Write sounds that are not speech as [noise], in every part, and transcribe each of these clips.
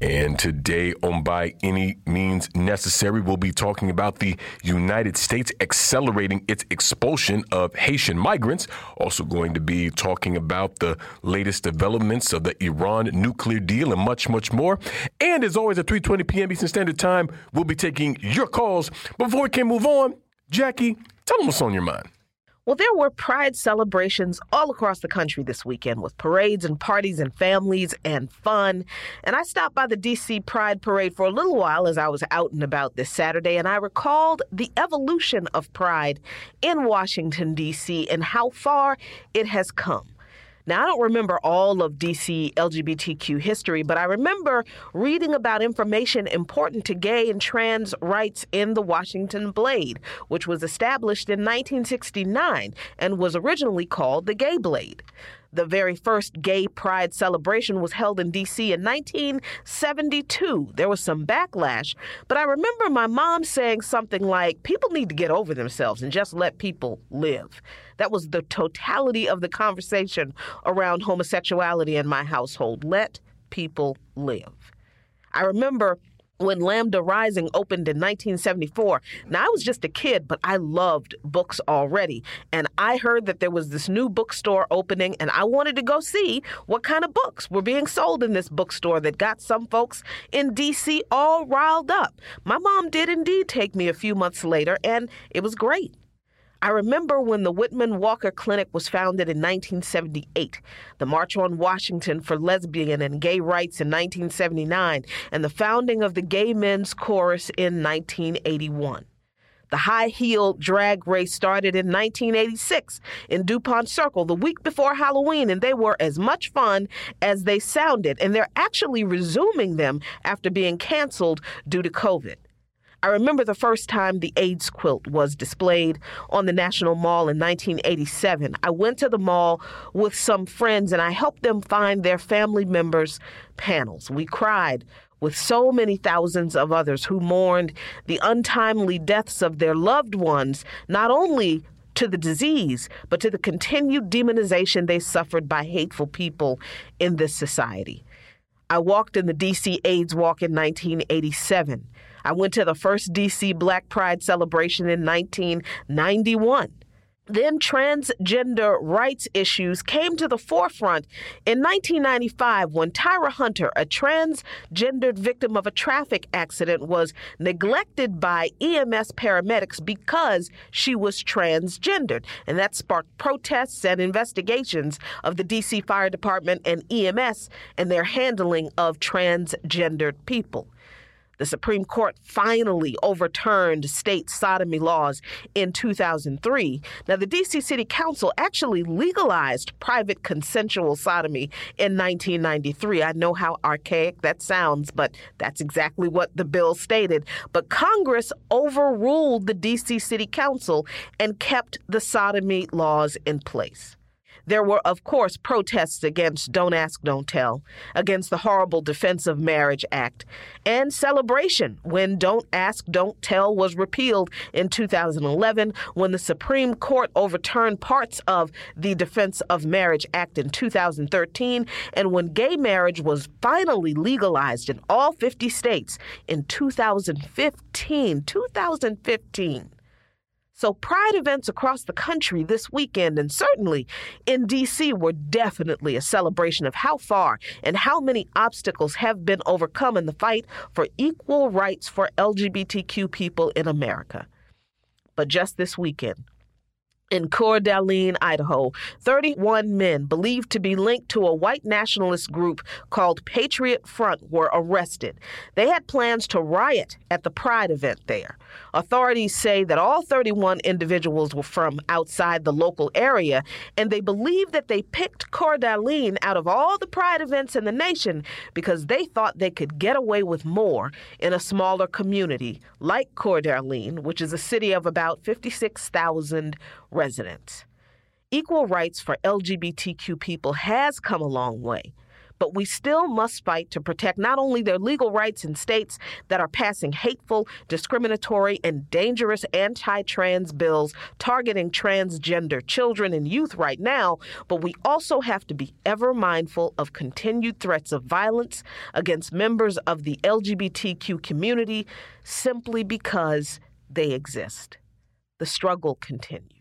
And today, on By Any Means Necessary, we'll be talking about the United States accelerating its expulsion of Haitian migrants. Also, going to be talking about the latest developments of the Iran nuclear deal and much, much more. And as always, at 3:20 p.m. Eastern Standard Time, we'll be taking your calls. Before we can move on, Jacquie, tell them what's on your mind. Well, there were pride celebrations all across the country this weekend with parades and parties and families and fun. And I stopped by the DC Pride Parade for a little while as I was out and about this Saturday, and I recalled the evolution of pride in Washington, D.C., and how far it has come. Now, I don't remember all of DC LGBTQ history, but I remember reading about information important to gay and trans rights in the Washington Blade, which was established in 1969 and was originally called the Gay Blade. The very first gay pride celebration was held in D.C. in 1972. There was some backlash, but I remember my mom saying something like, People need to get over themselves and just let people live. That was the totality of the conversation around homosexuality in my household. Let people live. I remember when Lambda Rising opened in 1974. Now, I was just a kid, but I loved books already. And I heard that there was this new bookstore opening, and I wanted to go see what kind of books were being sold in this bookstore that got some folks in D.C. all riled up. My mom did indeed take me a few months later, and it was great. I remember when the Whitman Walker Clinic was founded in 1978, the March on Washington for Lesbian and Gay Rights in 1979, and the founding of the Gay Men's Chorus in 1981. The high heel drag race started in 1986 in DuPont Circle the week before Halloween, and they were as much fun as they sounded, and they're actually resuming them after being canceled due to COVID. I remember the first time the AIDS quilt was displayed on the National Mall in 1987. I went to the mall with some friends and I helped them find their family members' panels. We cried with so many thousands of others who mourned the untimely deaths of their loved ones, not only to the disease, but to the continued demonization they suffered by hateful people in this society. I walked in the DC AIDS Walk in 1987. I went to the first DC Black Pride celebration in 1991. Then transgender rights issues came to the forefront in 1995 when Tyra Hunter, a transgendered victim of a traffic accident, was neglected by EMS paramedics because she was transgendered. And that sparked protests and investigations of the DC Fire Department and EMS and their handling of transgendered people. The Supreme Court finally overturned state sodomy laws in 2003. Now, the D.C. City Council actually legalized private consensual sodomy in 1993. I know how archaic that sounds, but that's exactly what the bill stated. But Congress overruled the D.C. City Council and kept the sodomy laws in place. There were, of course, protests against Don't Ask, Don't Tell, against the horrible Defense of Marriage Act, and celebration when Don't Ask, Don't Tell was repealed in 2011 when the Supreme Court overturned parts of the Defense of Marriage Act in 2013, and when gay marriage was finally legalized in all 50 states in 2015. 2015. So, pride events across the country this weekend and certainly in DC were definitely a celebration of how far and how many obstacles have been overcome in the fight for equal rights for LGBTQ people in America. But just this weekend, in Coeur Idaho, 31 men believed to be linked to a white nationalist group called Patriot Front were arrested. They had plans to riot at the Pride event there. Authorities say that all 31 individuals were from outside the local area, and they believe that they picked Coeur out of all the Pride events in the nation because they thought they could get away with more in a smaller community like Coeur which is a city of about 56,000 residents. Equal rights for LGBTQ people has come a long way, but we still must fight to protect not only their legal rights in states that are passing hateful, discriminatory, and dangerous anti trans bills targeting transgender children and youth right now, but we also have to be ever mindful of continued threats of violence against members of the LGBTQ community simply because they exist. The struggle continues.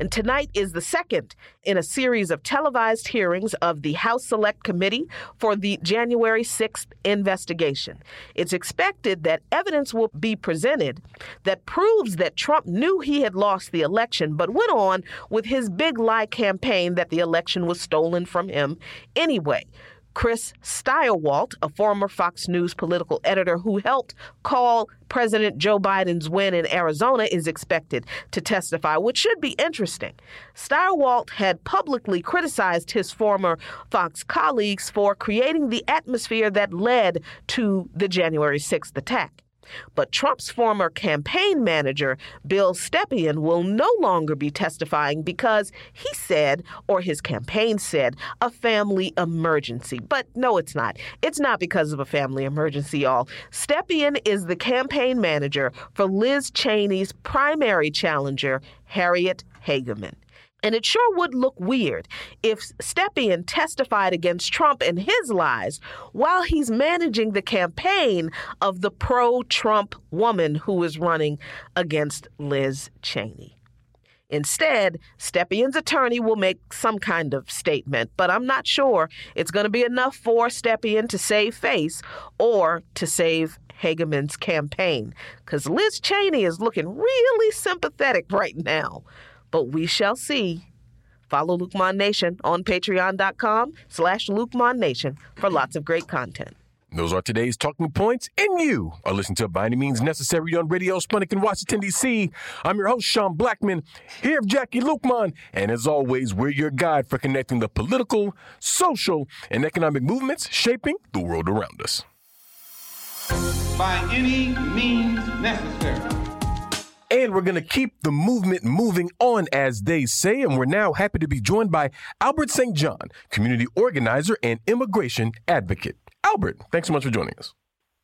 And tonight is the second in a series of televised hearings of the House Select Committee for the January 6th investigation. It's expected that evidence will be presented that proves that Trump knew he had lost the election, but went on with his big lie campaign that the election was stolen from him anyway. Chris Stirewalt, a former Fox News political editor who helped call President Joe Biden's win in Arizona, is expected to testify, which should be interesting. Stirewalt had publicly criticized his former Fox colleagues for creating the atmosphere that led to the January 6th attack. But Trump's former campaign manager, Bill Stepien, will no longer be testifying because he said, or his campaign said, a family emergency. But no, it's not. It's not because of a family emergency, y'all. Stepien is the campaign manager for Liz Cheney's primary challenger, Harriet Hageman. And it sure would look weird if Stepien testified against Trump and his lies while he's managing the campaign of the pro Trump woman who is running against Liz Cheney. Instead, Stepien's attorney will make some kind of statement, but I'm not sure it's going to be enough for Stepien to save face or to save Hageman's campaign, because Liz Cheney is looking really sympathetic right now but we shall see. Follow Luqman Nation on patreon.com slash Luqman Nation for lots of great content. Those are today's talking points, and you are listening to By Any Means Necessary on Radio Sputnik in Washington, D.C. I'm your host, Sean Blackmon, here with Jacquie Luqman, and as always, we're your guide for connecting the political, social, and economic movements shaping the world around us. By any means necessary. And we're going to keep the movement moving on, as they say. And we're now happy to be joined by Albert Saint Jean, community organizer and immigration advocate. Albert, thanks so much for joining us.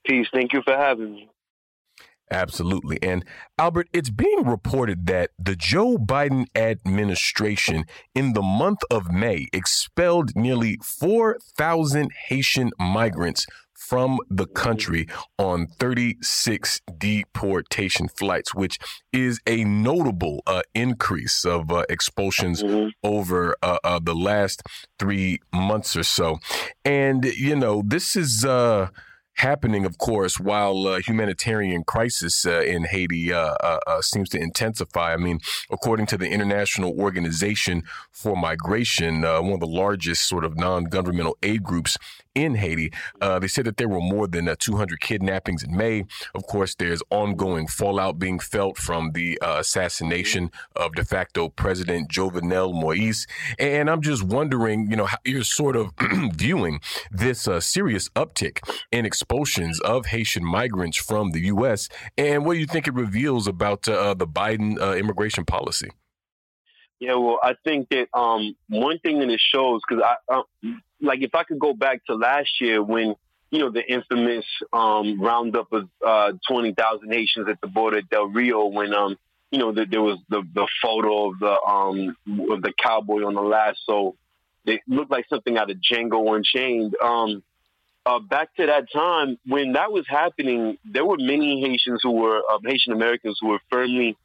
Peace. Thank you for having me. Absolutely. And Albert, it's being reported that the Joe Biden administration in the month of May expelled nearly 4,000 Haitian migrants from the country on 36 deportation flights, which is a notable uh, increase of uh, expulsions mm-hmm. over uh, uh the last three months or so. And, you know, this is uh, happening, of course, while uh, humanitarian crisis uh, in Haiti uh, uh, uh, seems to intensify. I mean, according to the International Organization for Migration, uh, one of the largest sort of non-governmental aid groups in Haiti. Uh, they said that there were more than uh, 200 kidnappings in May. Of course, there's ongoing fallout being felt from the uh, assassination of de facto President Jovenel Moise. And I'm just wondering, you know, how you're sort of [clears throat] viewing this uh, serious uptick in expulsions of Haitian migrants from the U.S. And what do you think it reveals about uh, the Biden uh, immigration policy? Yeah, well, I think that um, one thing that it shows, because I, like if I could go back to last year when you know the infamous um, roundup of uh, twenty thousand Haitians at the border at Del Rio when um you know the, there was the the photo of the um of the cowboy on the lasso. It looked like something out of Django Unchained. Um, uh, back to that time when that was happening, there were many Haitians who were uh, Haitian Americans who were firmly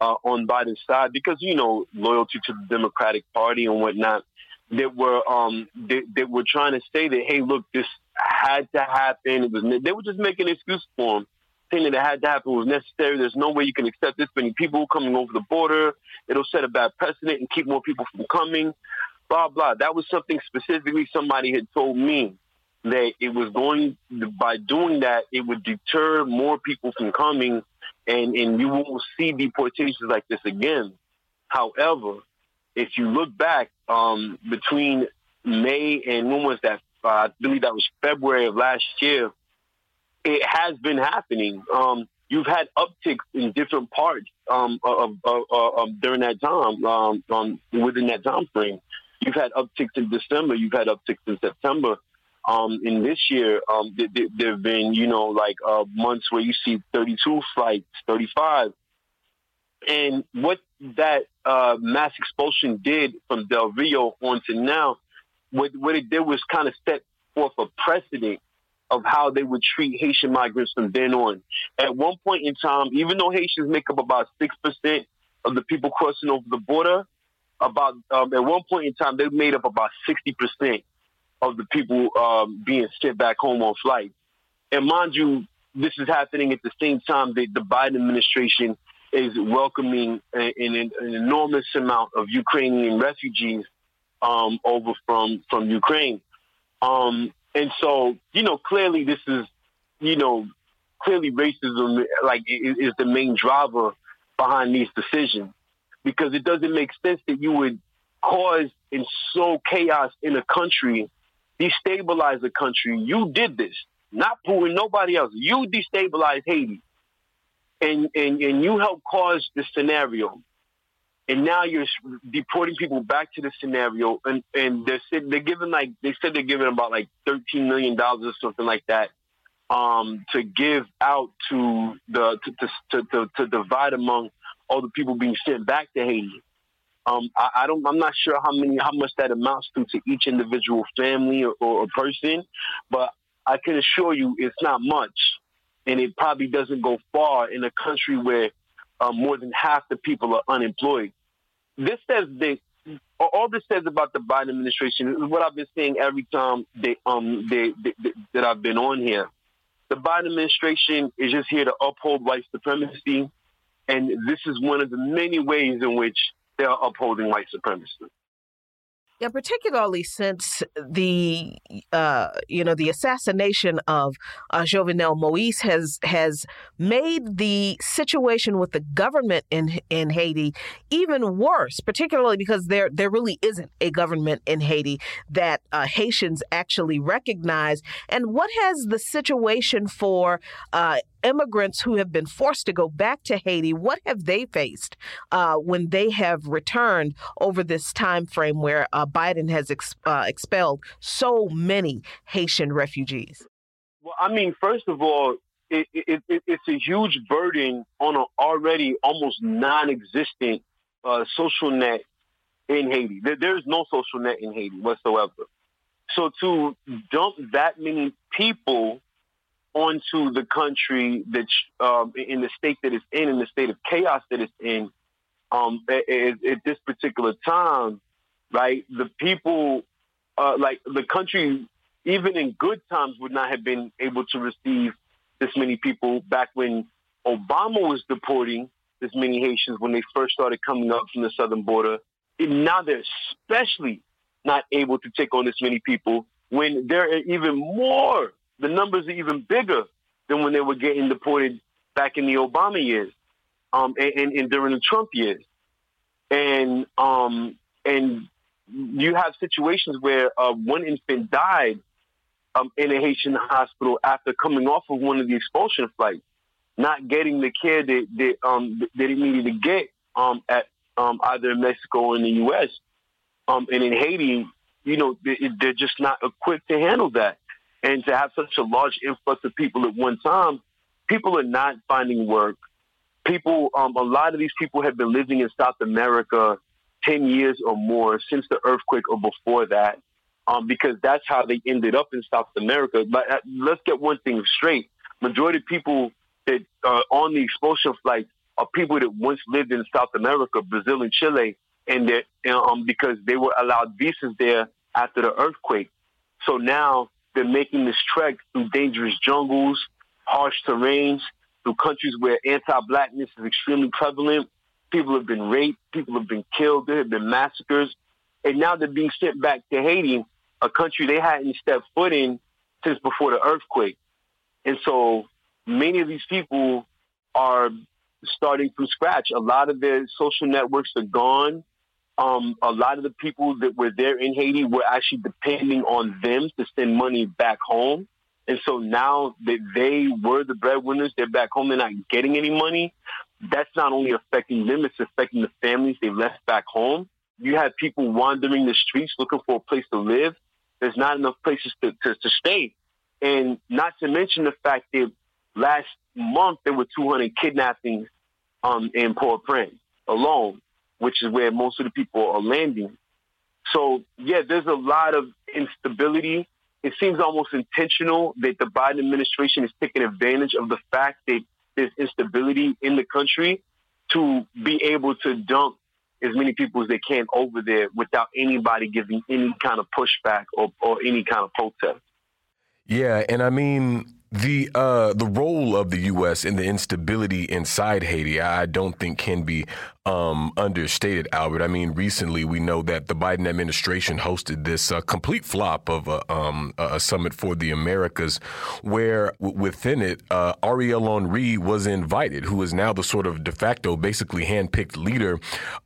uh, on Biden's side because you know loyalty to the Democratic Party and whatnot that were um that, that were trying to say that hey look this had to happen. It was they were just making an excuse for him saying that it had to happen was necessary. There's no way you can accept this many people coming over the border. It'll set a bad precedent and keep more people from coming. Blah blah. That was something specifically somebody had told me that it was going by doing that it would deter more people from coming and and you won't see deportations like this again. However if you look back um, between May and when was that? Uh, I believe that was February of last year. It has been happening. Um, you've had upticks in different parts um, of, of, of, during that time, um, um, within that time frame. You've had upticks in December. You've had upticks in September. Um, in this year, um, there, there have been, you know, like uh, months where you see 32 flights, 35. And what that uh, mass expulsion did from Del Rio on to now, what, what it did was kind of set forth a precedent of how they would treat Haitian migrants from then on. At one point in time, even though Haitians make up about 6% of the people crossing over the border, about um, at one point in time, they made up about 60% of the people um, being sent back home on flights. And mind you, this is happening at the same time that the Biden administration is welcoming an, an, an enormous amount of Ukrainian refugees um, over from from Ukraine. Um, and so, you know, clearly this is, you know, clearly racism like is, the main driver behind these decisions because it doesn't make sense that you would cause and sow chaos in a country, destabilize a country. You did this, not Putin, nobody else. You destabilized Haiti, and and and you helped cause the scenario. And now you're deporting people back to the scenario, and and they're they're giving like they said they're giving about like thirteen million dollars or something like that um, to give out to the to, to, to, to divide among all the people being sent back to Haiti. Um, I, I, don't. I'm not sure how many, how much that amounts to to each individual family or, or, person, but I can assure you it's not much, and it probably doesn't go far in a country where uh, more than half the people are unemployed. This says that all this says about the Biden administration is what I've been saying every time they, um, they, they, they, that I've been on here. The Biden administration is just here to uphold white supremacy and this is one of the many ways in which they are upholding white supremacy. Yeah, particularly since the uh, you know the assassination of uh, Jovenel Moise has has made the situation with the government in in Haiti even worse. Particularly because there there really isn't a government in Haiti that uh, Haitians actually recognize. And what has the situation for uh, immigrants who have been forced to go back to Haiti, what have they faced uh, when they have returned over this time frame where uh, Biden has ex- uh, expelled so many Haitian refugees? Well, I mean, first of all, it, it, it, it's a huge burden on an already almost non-existent uh, social net in Haiti. There, there's no social net in Haiti whatsoever. So to dump that many people onto the country that um, in the state that it's in, in the state of chaos that it's in, um, at, at, this particular time, right? The people, uh, like the country, even in good times, would not have been able to receive this many people back when Obama was deporting this many Haitians when they first started coming up from the southern border. And now they're especially not able to take on this many people when there are even more the numbers are even bigger than when they were getting deported back in the Obama years, um, and, and, and during the Trump years, and um, and you have situations where uh, one infant died um, in a Haitian hospital after coming off of one of the expulsion flights, not getting the care that that, um, that it needed to get um, at um, either in Mexico or in the U.S. Um, and in Haiti, you know, they're just not equipped to handle that and to have such a large influx of people at one time, people are not finding work. People, um, a lot of these people have been living in South America 10 years or more since the earthquake or before that, um, because that's how they ended up in South America. But uh, let's get one thing straight. Majority of people that are on the expulsion flights are people that once lived in South America, Brazil and Chile, and that um, because they were allowed visas there after the earthquake. So now they're making this trek through dangerous jungles, harsh terrains, through countries where anti-blackness is extremely prevalent. People have been raped, people have been killed, there have been massacres, and now they're being sent back to Haiti, a country they hadn't stepped foot in since before the earthquake. And so many of these people are starting from scratch. A lot of their social networks are gone um, a lot of the people that were there in Haiti were actually depending on them to send money back home. And so now that they were the breadwinners, they're back home, they're not getting any money. That's not only affecting them, it's affecting the families they left back home. you have people wandering the streets looking for a place to live. There's not enough places to, to, to stay. And not to mention the fact that last month there were 200 kidnappings um, in Port-au-Prince alone, which is where most of the people are landing. So, yeah, there's a lot of instability. It seems almost intentional that the Biden administration is taking advantage of the fact that there's instability in the country to be able to dump as many people as they can over there without anybody giving any kind of pushback or, or any kind of protest. Yeah, and I mean, the uh, the role of the U.S. in the instability inside Haiti, I don't think can be um, understated, Albert. I mean, recently we know that the Biden administration hosted this uh, complete flop of a, um, a, summit for the Americas, where w- within it, uh, Ariel Henry was invited, who is now the sort of de facto, basically handpicked leader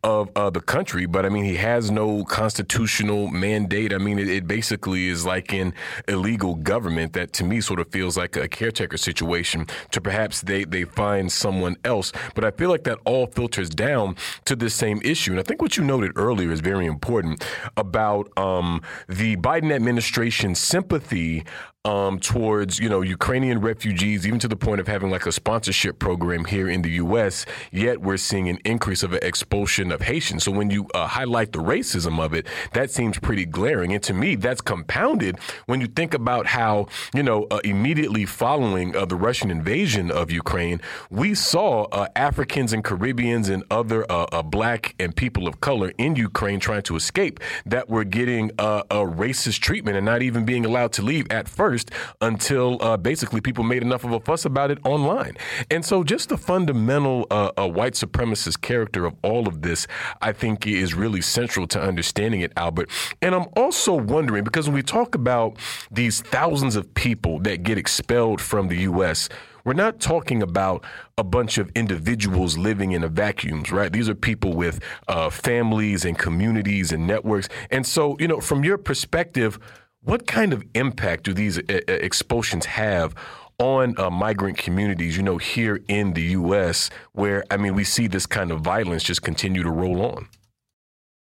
of uh, the country. But I mean, he has no constitutional mandate. I mean, it, it basically is like an illegal government that to me sort of feels like a caretaker situation to perhaps they, they find someone else. But I feel like that all filters down to this same issue. And I think what you noted earlier is very important about um, the Biden administration's sympathy um, towards you know Ukrainian refugees, even to the point of having like a sponsorship program here in the U.S. Yet we're seeing an increase of an expulsion of Haitians. So when you uh, highlight the racism of it, that seems pretty glaring. And to me, that's compounded when you think about how you know uh, immediately following uh, the Russian invasion of Ukraine, we saw uh, Africans and Caribbeans and other uh, uh, black and people of color in Ukraine trying to escape that were getting a racist treatment and not even being allowed to leave at first first until uh, basically people made enough of a fuss about it online. And so, just the fundamental uh, uh, white supremacist character of all of this, I think, is really central to understanding it, Albert. And I'm also wondering because when we talk about these thousands of people that get expelled from the U.S., we're not talking about a bunch of individuals living in a vacuums, right? These are people with uh, families and communities and networks. And so, you know, from your perspective, what kind of impact do these uh, uh, expulsions have on uh, migrant communities, you know, here in the U.S., where, I mean, we see this kind of violence just continue to roll on?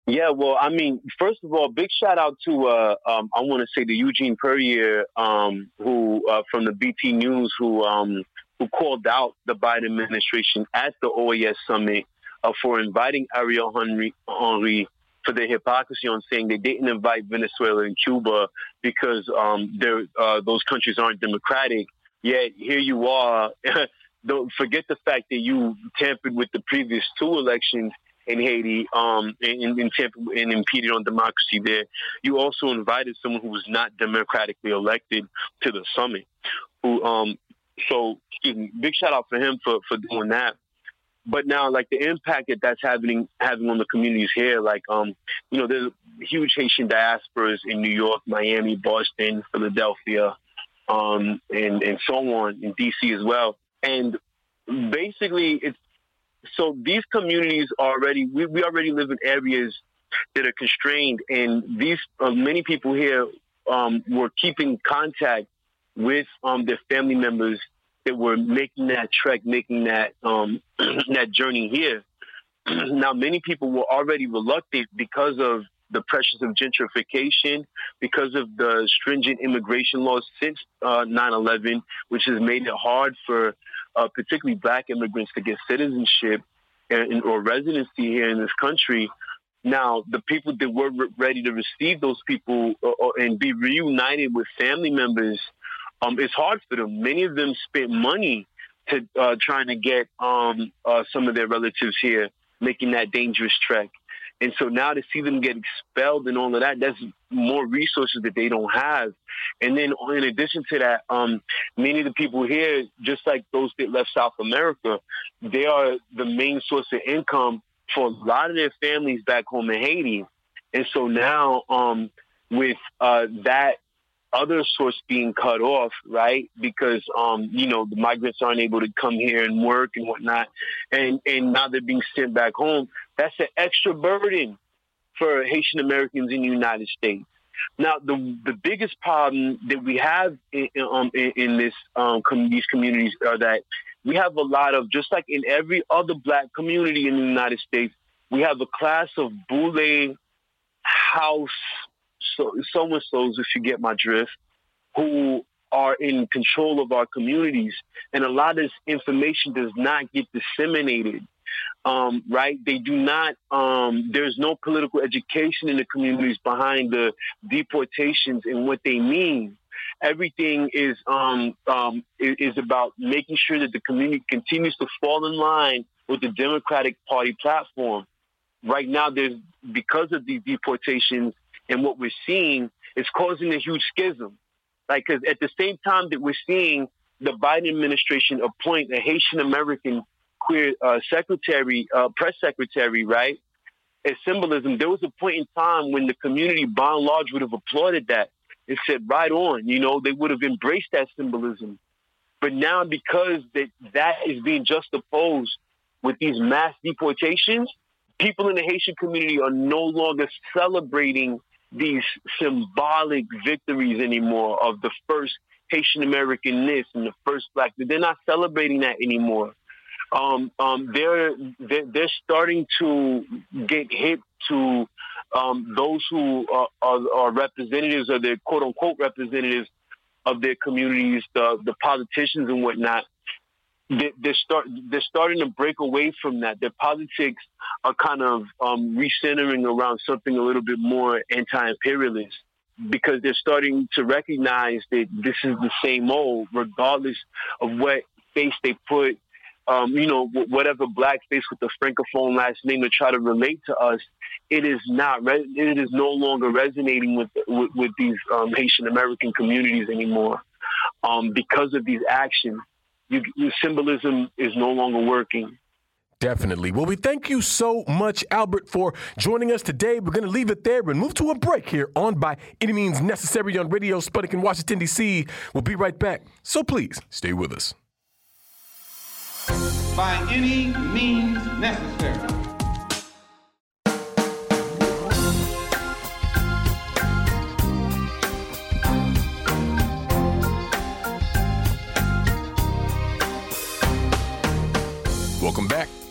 Yeah, well, I mean, first of all, big shout out to uh, um, I want to say the Eugene Puryear, um, who uh, from the BT News, who um, who called out the Biden administration at the OAS summit uh, for inviting Ariel Henry, Henry for their hypocrisy on saying they didn't invite Venezuela and Cuba because um, uh, those countries aren't democratic. Yet here you are. [laughs] Don't forget the fact that you tampered with the previous two elections in Haiti um, and, and, and impeded on democracy there. You also invited someone who was not democratically elected to the summit. Who, um, so, excuse me, big shout out for him for, for doing that but now like the impact that that's having having on the communities here like um you know there's huge haitian diasporas in new york miami boston philadelphia um and and so on in dc as well. And basically it's so these communities already we, we already live in areas that are constrained. And these uh, many people here um were keeping contact with um their family members that were making that trek, making that um, [clears throat] that journey here. [clears throat] now, many people were already reluctant because of the pressures of gentrification, because of the stringent immigration laws since uh, 9/11, which has made it hard for uh, particularly Black immigrants to get citizenship and, or residency here in this country. Now, the people that were re- ready to receive those people uh, uh and be reunited with family members um, it's hard for them. Many of them spent money to uh, trying to get um, uh, some of their relatives here, making that dangerous trek. And so now to see them get expelled and all of that, that's more resources that they don't have. And then in addition to that, um, many of the people here, just like those that left South America, they are the main source of income for a lot of their families back home in Haiti. And so now um, with uh, that other source being cut off, right? Because um, you know the migrants aren't able to come here and work and whatnot, and and now they're being sent back home. That's an extra burden for Haitian Americans in the United States. Now, the the biggest problem that we have in, um, in, in this um, com- these communities are that we have a lot of just like in every other black community in the United States, we have a class of boule house so and so's, if you get my drift, who are in control of our communities, and a lot of this information does not get disseminated. Um, right? They do not. Um, there's no political education in the communities behind the deportations and what they mean. Everything is um, um is about making sure that the community continues to fall in line with the Democratic Party platform. Right now, there's because of these deportations and what we're seeing is causing a huge schism. Like, because at the same time that we're seeing the Biden administration appoint a Haitian American queer uh, secretary, uh, press secretary, right? As symbolism, there was a point in time when the community, by and large, would have applauded that and said, "Right on," you know, they would have embraced that symbolism. But now, because that that is being juxtaposed with these mass deportations, people in the Haitian community are no longer celebrating these symbolic victories anymore of the first Haitian American this and the first black. They're not celebrating that anymore. Um, um, they're, they're, they're starting to get hit to um, those who are, are, are, representatives or their quote unquote representatives of their communities, the, the politicians and whatnot they, they're start they're starting to break away from that. Their politics are kind of um, recentering around something a little bit more anti-imperialist because they're starting to recognize that this is the same old, regardless of what face they put. Um, you know, whatever black face with the francophone last name to try to relate to us, it is not. It is no longer resonating with with, with these um, Haitian American communities anymore um, because of these actions you, your symbolism is no longer working. Definitely. Well, we thank you so much, Albert, for joining us today. We're going to leave it there and move to a break here on By Any Means Necessary on Radio Sputnik in Washington, D.C. We'll be right back. So please stay with us. By any means necessary.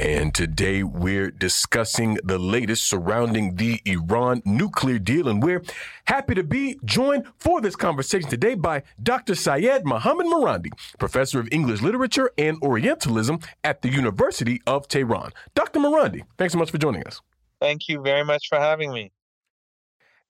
And today we're discussing the latest surrounding the Iran nuclear deal. And we're happy to be joined for this conversation today by Dr. Seyed Mohammad Marandi, professor of English literature and Orientalism at the University of Tehran. Dr. Marandi, thanks so much for joining us. Thank you very much for having me.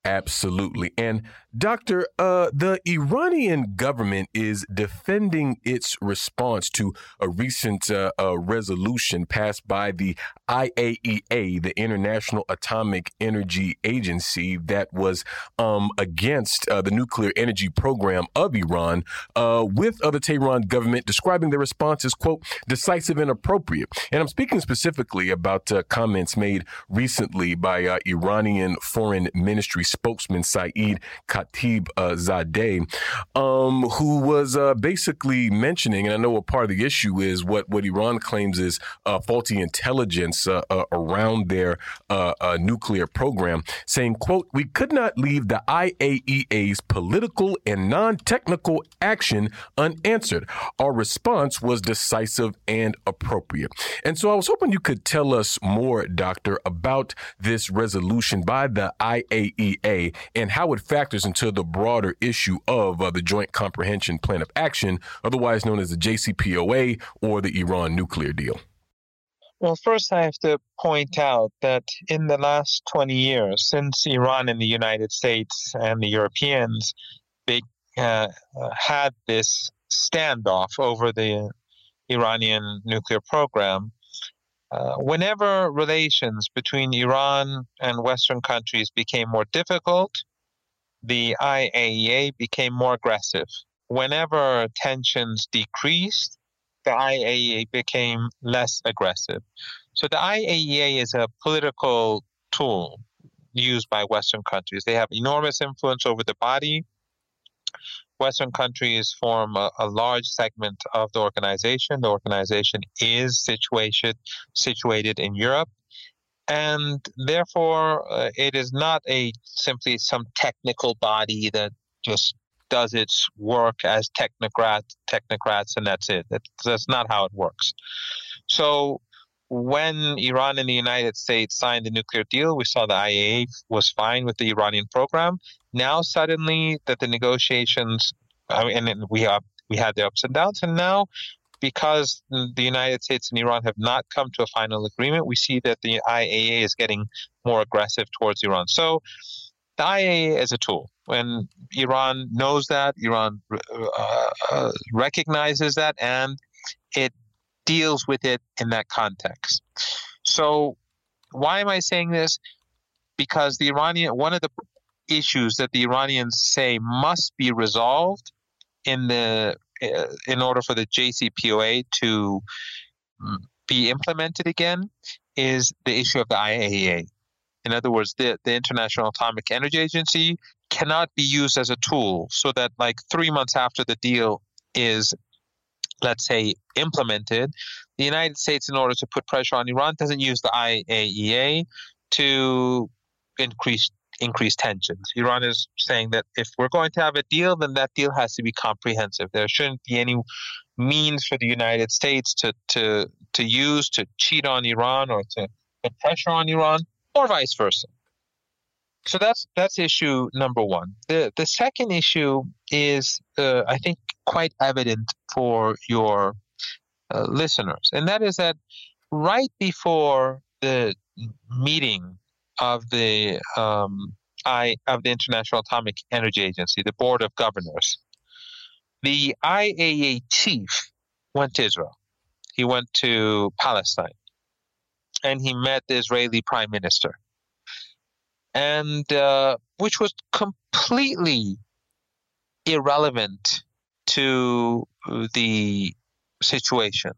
Absolutely. And Doctor, uh, the Iranian government is defending its response to a recent uh, uh, resolution passed by the IAEA, the International Atomic Energy Agency, that was um, against uh, the nuclear energy program of Iran, uh, with the Tehran government describing the response as, quote, decisive and appropriate. And I'm speaking specifically about uh, comments made recently by Iranian Foreign Ministry spokesman Saeed Khatib uh, Zadeh, um, who was uh, basically mentioning, and I know a part of the issue is what, what Iran claims is uh, faulty intelligence around their nuclear program, saying, quote, we could not leave the IAEA's political and non-technical action unanswered. Our response was decisive and appropriate. And so I was hoping you could tell us more, Doctor, about this resolution by the IAEA and how it factors into the broader issue of uh, the Joint Comprehensive Plan of Action, otherwise known as the JCPOA or the Iran nuclear deal? Well, first, I have to point out that in the last 20 years, since Iran and the United States and the Europeans they, uh, had this standoff over the Iranian nuclear program, uh, whenever relations between Iran and Western countries became more difficult, the IAEA became more aggressive. Whenever tensions decreased, the IAEA became less aggressive. So the IAEA is a political tool used by Western countries. They have enormous influence over the body. Western countries form a, a, large segment of the organization. The organization is situated situated in Europe, and therefore uh, it is not a simply some technical body that just does its work as technocrats, technocrats, and that's it. That, that's not how it works. So when Iran and the United States signed the nuclear deal, we saw the IAEA was fine with the Iranian program. Now suddenly that the negotiations, I mean, and we have we had the ups and downs, and now because the United States and Iran have not come to a final agreement, we see that the IAEA is getting more aggressive towards Iran. So the IAEA is a tool. When Iran knows that, Iran uh, uh, recognizes that, and it deals with it in that context. So, why am I saying this? Because the Iranian, one of the issues that the Iranians say must be resolved in the uh, in order for the JCPOA to be implemented again is the issue of the IAEA. In other words, the, the International Atomic Energy Agency cannot be used as a tool so that, like, three months after the deal is, let's say, implemented, the United States, in order to put pressure on Iran, doesn't use the IAEA to increase increase tensions. Iran is saying that if we're going to have a deal, then that deal has to be comprehensive. There shouldn't be any means for the United States to to to use to cheat on Iran or to put pressure on Iran, or vice versa. So that's that's issue number one. The the second issue is uh, I think quite evident for your uh, listeners, and that is that right before the meeting of the um, I of the International Atomic Energy Agency, the Board of Governors. The IAEA chief went to Israel. He went to Palestine, and he met the Israeli Prime Minister, and uh, which was completely irrelevant to the situation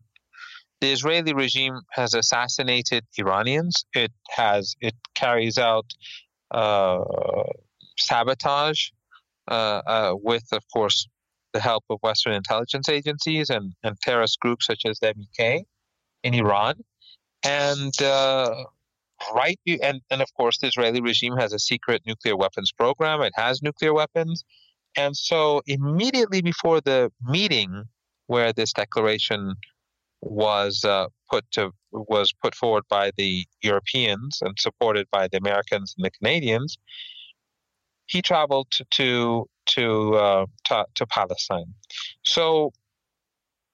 the Israeli regime has assassinated Iranians. It has it carries out uh, sabotage uh, uh, with, of course, the help of Western intelligence agencies and, and terrorist groups such as the MEK in Iran. And uh, right, and, and of course, the Israeli regime has a secret nuclear weapons program. It has nuclear weapons. And so, immediately before the meeting where this declaration was uh, put to was put forward by the Europeans and supported by the Americans and the Canadians. He traveled to to uh, to, to Palestine, so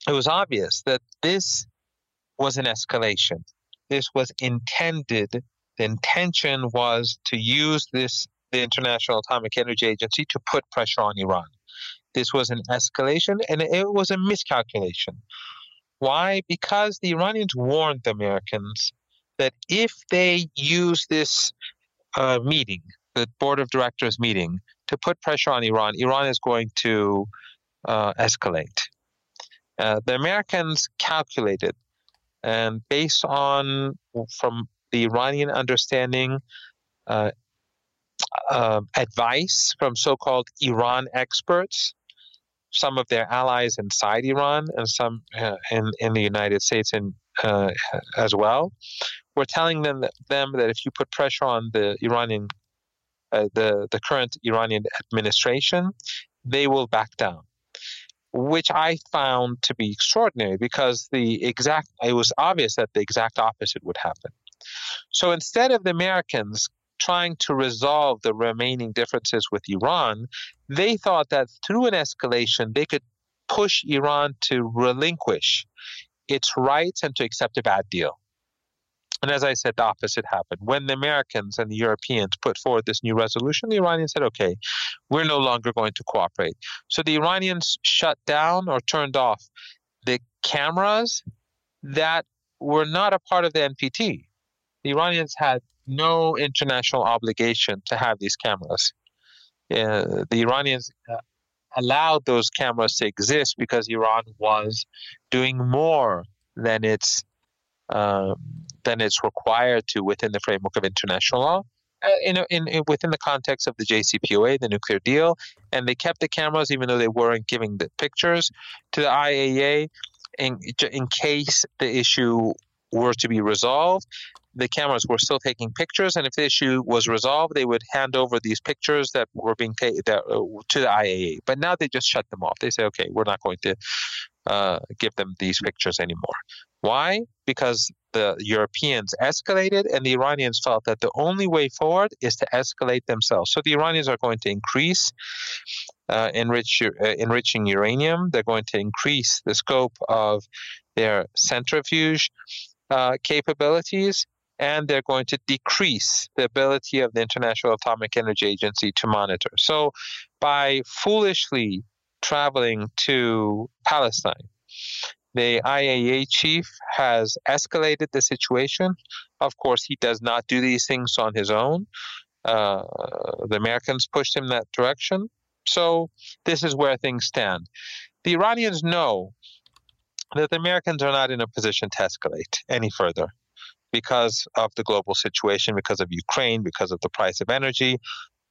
it was obvious that this was an escalation. This was intended. The intention was to use this the International Atomic Energy Agency to put pressure on Iran. This was an escalation, and it was a miscalculation why? Because the Iranians warned the Americans that if they use this uh, meeting, the board of directors meeting, to put pressure on Iran, Iran is going to uh, escalate. Uh, the Americans calculated, and based on from the Iranian understanding, uh, uh, advice from so-called Iran experts, some of their allies inside Iran and some uh, in in the United States and uh, as well. We're telling them that, them that if you put pressure on the Iranian, uh, the the current Iranian administration, they will back down. Which I found to be extraordinary because the exact it was obvious that the exact opposite would happen. So instead of the Americans trying to resolve the remaining differences with Iran, they thought that through an escalation, they could push Iran to relinquish its rights and to accept a bad deal. And as I said, the opposite happened. When the Americans and the Europeans put forward this new resolution, the Iranians said, okay, we're no longer going to cooperate. So the Iranians shut down or turned off the cameras that were not a part of the NPT. The Iranians had no international obligation to have these cameras. Uh, the Iranians uh, allowed those cameras to exist because Iran was doing more than it's um, than it's required to within the framework of international law. Uh, in, in, in, within the context of the JCPOA, the nuclear deal, and they kept the cameras even though they weren't giving the pictures to the IAEA in, in case the issue were to be resolved the cameras were still taking pictures, and if the issue was resolved, they would hand over these pictures that were being taken uh, to the IAEA. But now they just shut them off. They say, okay, we're not going to uh, give them these pictures anymore. Why? Because the Europeans escalated, and the Iranians felt that the only way forward is to escalate themselves. So the Iranians are going to increase uh, enrich, uh, enriching uranium. They're going to increase the scope of their centrifuge uh, capabilities, and they're going to decrease the ability of the International Atomic Energy Agency to monitor. So, by foolishly traveling to Palestine, the IAEA chief has escalated the situation. Of course, he does not do these things on his own. Uh, the Americans pushed him that direction. So, this is where things stand. The Iranians know that the Americans are not in a position to escalate any further because of the global situation, because of Ukraine, because of the price of energy,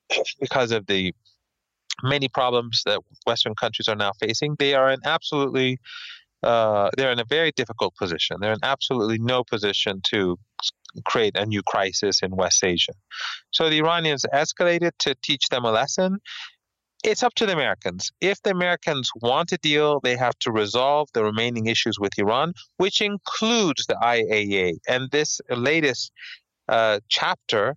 [clears throat] because of the many problems that Western countries are now facing. They are in absolutely uh, they're in a very difficult position. They're in absolutely no position to create a new crisis in West Asia. So the Iranians escalated to teach them a lesson it's up to the Americans. If the Americans want a deal, they have to resolve the remaining issues with Iran, which includes the IAEA. And this latest uh, chapter,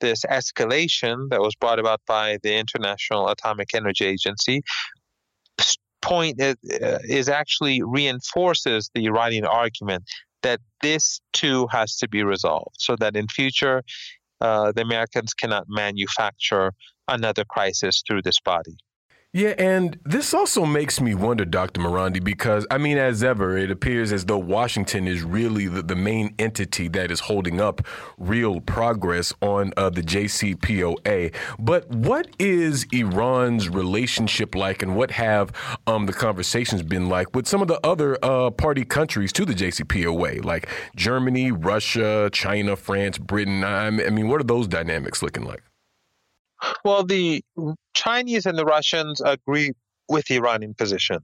this escalation that was brought about by the International Atomic Energy Agency, point is, uh, is actually reinforces the Iranian argument that this too has to be resolved, so that in future uh, the Americans cannot manufacture another crisis through this body. Yeah, and this also makes me wonder, Dr. Marandi, because I mean, as ever, it appears as though Washington is really the, the main entity that is holding up real progress on uh, the JCPOA. But what is Iran's relationship like, and what have um, the conversations been like with some of the other uh, party countries to the JCPOA, like Germany, Russia, China, France, Britain? I mean, what are those dynamics looking like? Well, the Chinese and the Russians agree with the Iranian position.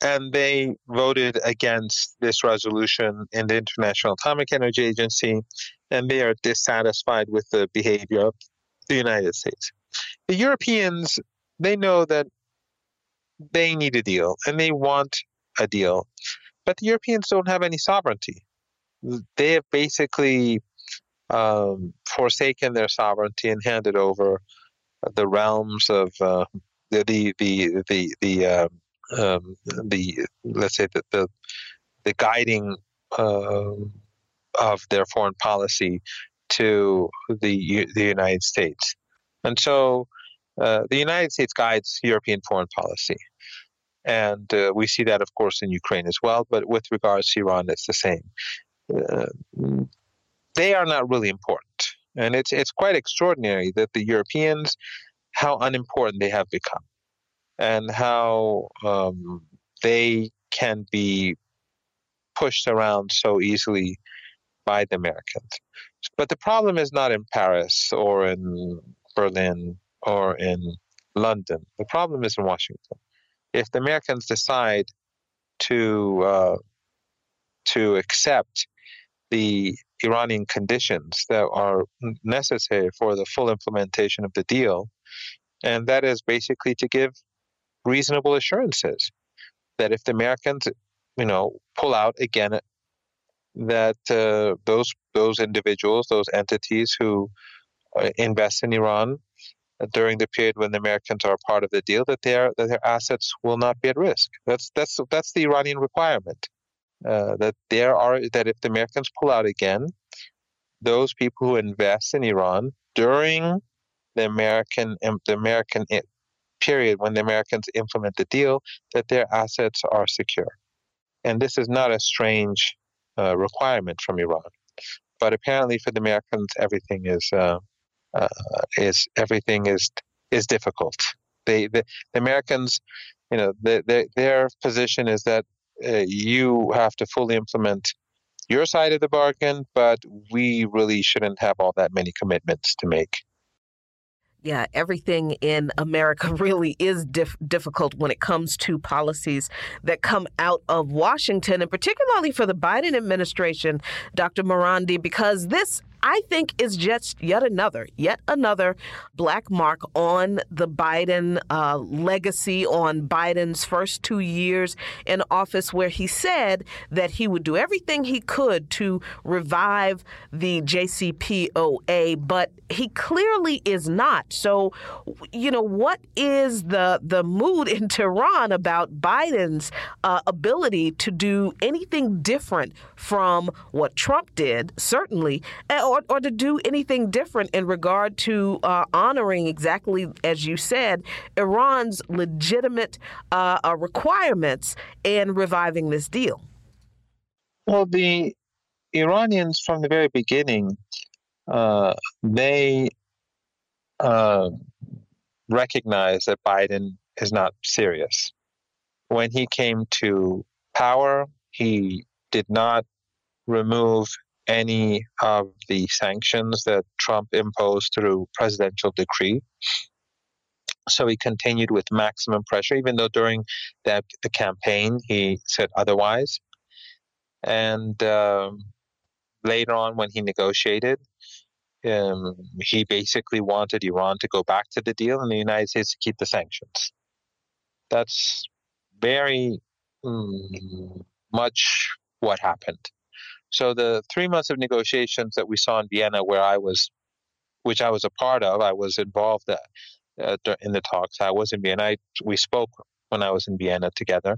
And they voted against this resolution in the International Atomic Energy Agency, and they are dissatisfied with the behavior of the United States. The Europeans, they know that they need a deal and they want a deal, but the Europeans don't have any sovereignty. They have basically um, forsaken their sovereignty and handed over the realms of uh, the the the the the, uh, um, the let's say the the, the guiding uh, of their foreign policy to the the United States, and so uh, the United States guides European foreign policy. And uh, we see that, of course, in Ukraine as well. But with regards to Iran, it's the same. Uh, they are not really important. And it's it's quite extraordinary that the Europeans, how unimportant they have become, and how um, they can be pushed around so easily by the Americans. But the problem is not in Paris or in Berlin or in London. The problem is in Washington. If the Americans decide to uh, to accept the Iranian conditions that are necessary for the full implementation of the deal. And that is basically to give reasonable assurances that if the Americans, you know, pull out again, that uh, those those individuals, those entities who uh, invest in Iran during the period when the Americans are part of the deal, that their that their assets will not be at risk. That's that's that's the Iranian requirement. Uh, that there are that if the Americans pull out again, those people who invest in Iran during the American the American period when the Americans implement the deal, that their assets are secure. And this is not a strange uh, requirement from Iran, but apparently for the Americans, everything is uh, uh, is everything is is difficult. They the, the Americans, you know, the, the, their position is that uh, you have to fully implement your side of the bargain, but we really shouldn't have all that many commitments to make. Yeah, everything in America [laughs] really is dif- difficult when it comes to policies that come out of Washington, and particularly for the Biden administration, Dr. Marandi, because this I think is just yet another, yet another black mark on the Biden uh, legacy, on Biden's first two years in office, where he said that he would do everything he could to revive the JCPOA, but he clearly is not. So, you know, what is the the mood in [laughs] Tehran about Biden's uh, ability to do anything different from what Trump did, certainly, or, or to do anything different in regard to uh, honoring exactly as you said Iran's legitimate uh, uh requirements in reviving this deal? Well, the Iranians from the very beginning uh, they uh, recognize that Biden is not serious. When he came to power, he did not remove any of the sanctions that Trump imposed through presidential decree. So he continued with maximum pressure, even though during the, the campaign he said otherwise. And um, later on, when he negotiated, um, he basically wanted Iran to go back to the deal and the United States to keep the sanctions. That's very mm, much what happened. So the three months of negotiations that we saw in Vienna, where I was, which I was a part of, I was involved uh, uh in the talks. I was in Vienna. I, we spoke when I was in Vienna together.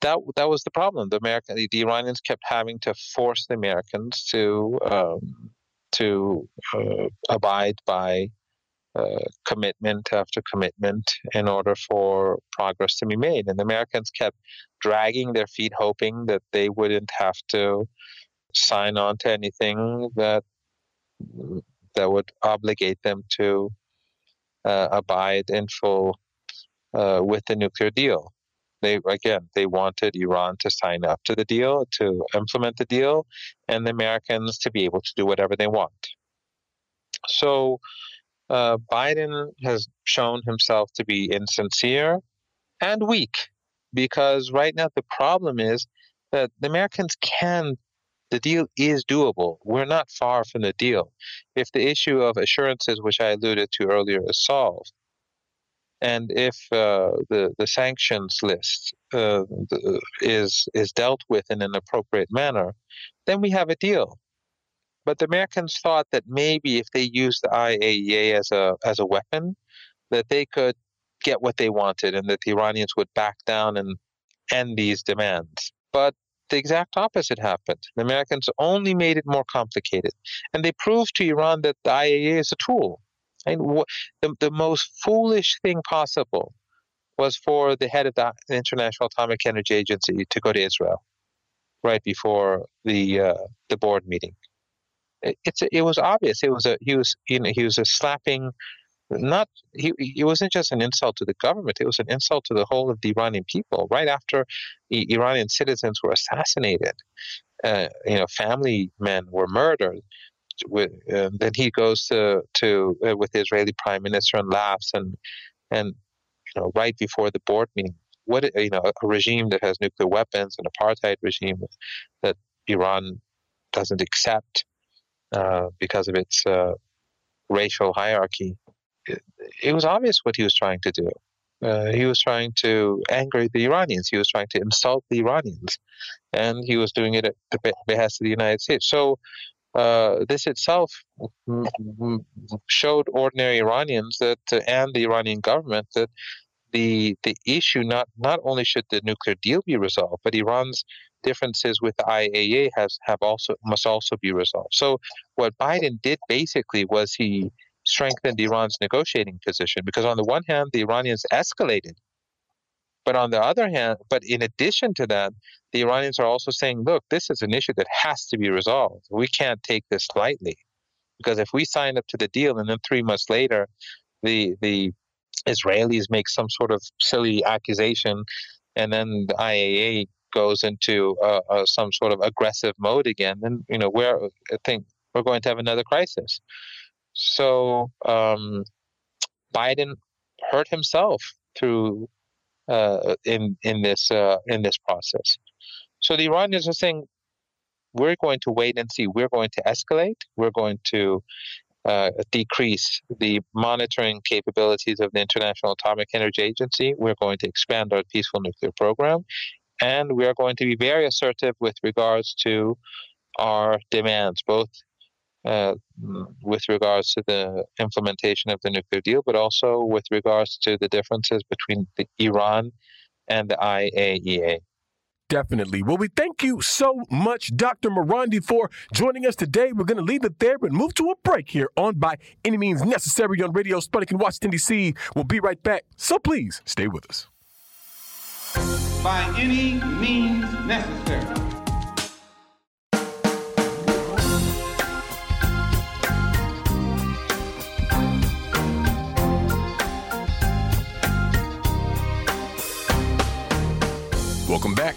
That that was the problem. The American, the, the Iranians kept having to force the Americans to um, to uh, abide by uh, commitment after commitment in order for progress to be made. And the Americans kept dragging their feet, hoping that they wouldn't have to sign on to anything that that would obligate them to uh, abide in full uh, with the nuclear deal. They again, they wanted Iran to sign up to the deal, to implement the deal, and the Americans to be able to do whatever they want. So uh, Biden has shown himself to be insincere and weak because right now the problem is that the Americans can, the deal is doable. We're not far from the deal. If the issue of assurances, which I alluded to earlier, is solved, and if uh, the the sanctions list uh, is is dealt with in an appropriate manner, then we have a deal. But the Americans thought that maybe if they used the IAEA as a as a weapon, that they could get what they wanted, and that the Iranians would back down and end these demands. But the exact opposite happened. The Americans only made it more complicated, and they proved to Iran that the IAEA is a tool. And the, the most foolish thing possible was for the head of the International Atomic Energy Agency to go to Israel right before the uh, the board meeting it's it was obvious. It was a he was you know he was a slapping. Not he. It wasn't just an insult to the government. It was an insult to the whole of the Iranian people. Right after Iranian citizens were assassinated, uh, you know, family men were murdered. With, uh, then he goes to to uh, with the Israeli prime minister and laughs and and you know right before the board meeting, what you know a regime that has nuclear weapons, an apartheid regime that Iran doesn't accept because of its uh, racial hierarchy. It, it, was obvious what he was trying to do. Uh, he was trying to anger the Iranians. He was trying to insult the Iranians, and he was doing it at the behest of the United States. So uh, this itself showed ordinary Iranians that, uh, and the Iranian government that the the issue not not only should the nuclear deal be resolved, but Iran's differences with the IAA has have also must also be resolved. So what Biden did basically was he strengthened Iran's negotiating position because on the one hand the Iranians escalated, but on the other hand, but in addition to that, the Iranians are also saying, look, this is an issue that has to be resolved. We can't take this lightly because if we sign up to the deal and then three months later the the Israelis make some sort of silly accusation and then the IAEA goes into uh, uh, some sort of aggressive mode again, then you know we're I think we're going to have another crisis. So um, Biden hurt himself through uh, in in this uh, in this process. So the Iranians are saying, we're going to wait and see. We're going to escalate. We're going to uh, decrease the monitoring capabilities of the International Atomic Energy Agency. We're going to expand our peaceful nuclear program. And we are going to be very assertive with regards to our demands, both uh, with regards to the implementation of the nuclear deal, but also with regards to the differences between the Iran and the IAEA. Definitely. Well, we thank you so much, Dr. Marandi, for joining us today. We're going to leave it there and move to a break here on By Any Means Necessary on Radio Sputnik in Washington, D.C. We'll be right back. So please stay with us. By any means necessary. Welcome back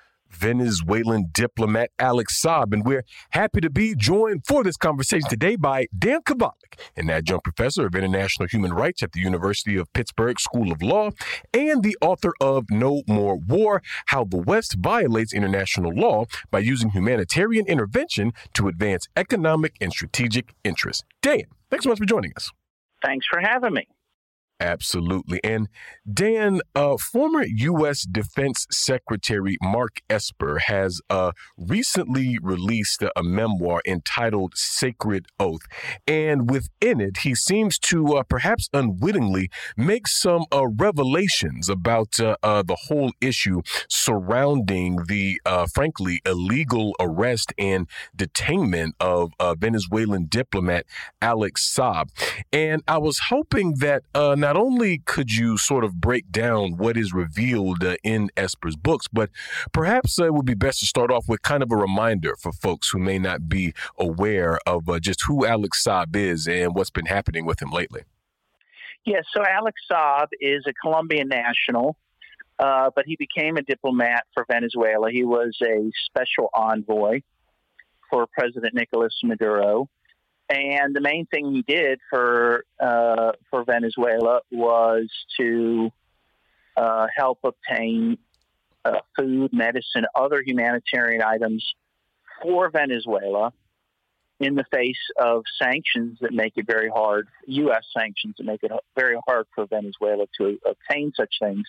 Venezuelan diplomat Alex Saab. And we're happy to be joined for this conversation today by Dan Kovalik, an adjunct professor of international human rights at the University of Pittsburgh School of Law and the author of No More War How the West Violates International Law by Using Humanitarian Intervention to Advance Economic and Strategic Interests. Dan, thanks so much for joining us. Thanks for having me. Absolutely. And Dan, uh, former U.S. Defense Secretary Mark Esper has uh, recently released a, memoir entitled Sacred Oath. And within it, he seems to uh, perhaps unwittingly make some uh, revelations about uh, uh, the whole issue surrounding the, frankly, illegal arrest and detainment of Venezuelan diplomat Alex Saab. And I was hoping that now not only could you sort of break down what is revealed uh, in Esper's books, but perhaps uh, it would be best to start off with kind of a reminder for folks who may not be aware of uh, just who Alex Saab is and what's been happening with him lately. Yes, so Alex Saab is a Colombian national, uh, but he became a diplomat for Venezuela. He was a special envoy for President Nicolas Maduro. And the main thing he did for uh, for Venezuela was to uh, help obtain uh, food, medicine, other humanitarian items for Venezuela in the face of sanctions that make it very hard, U.S. sanctions that make it very hard for Venezuela to obtain such things.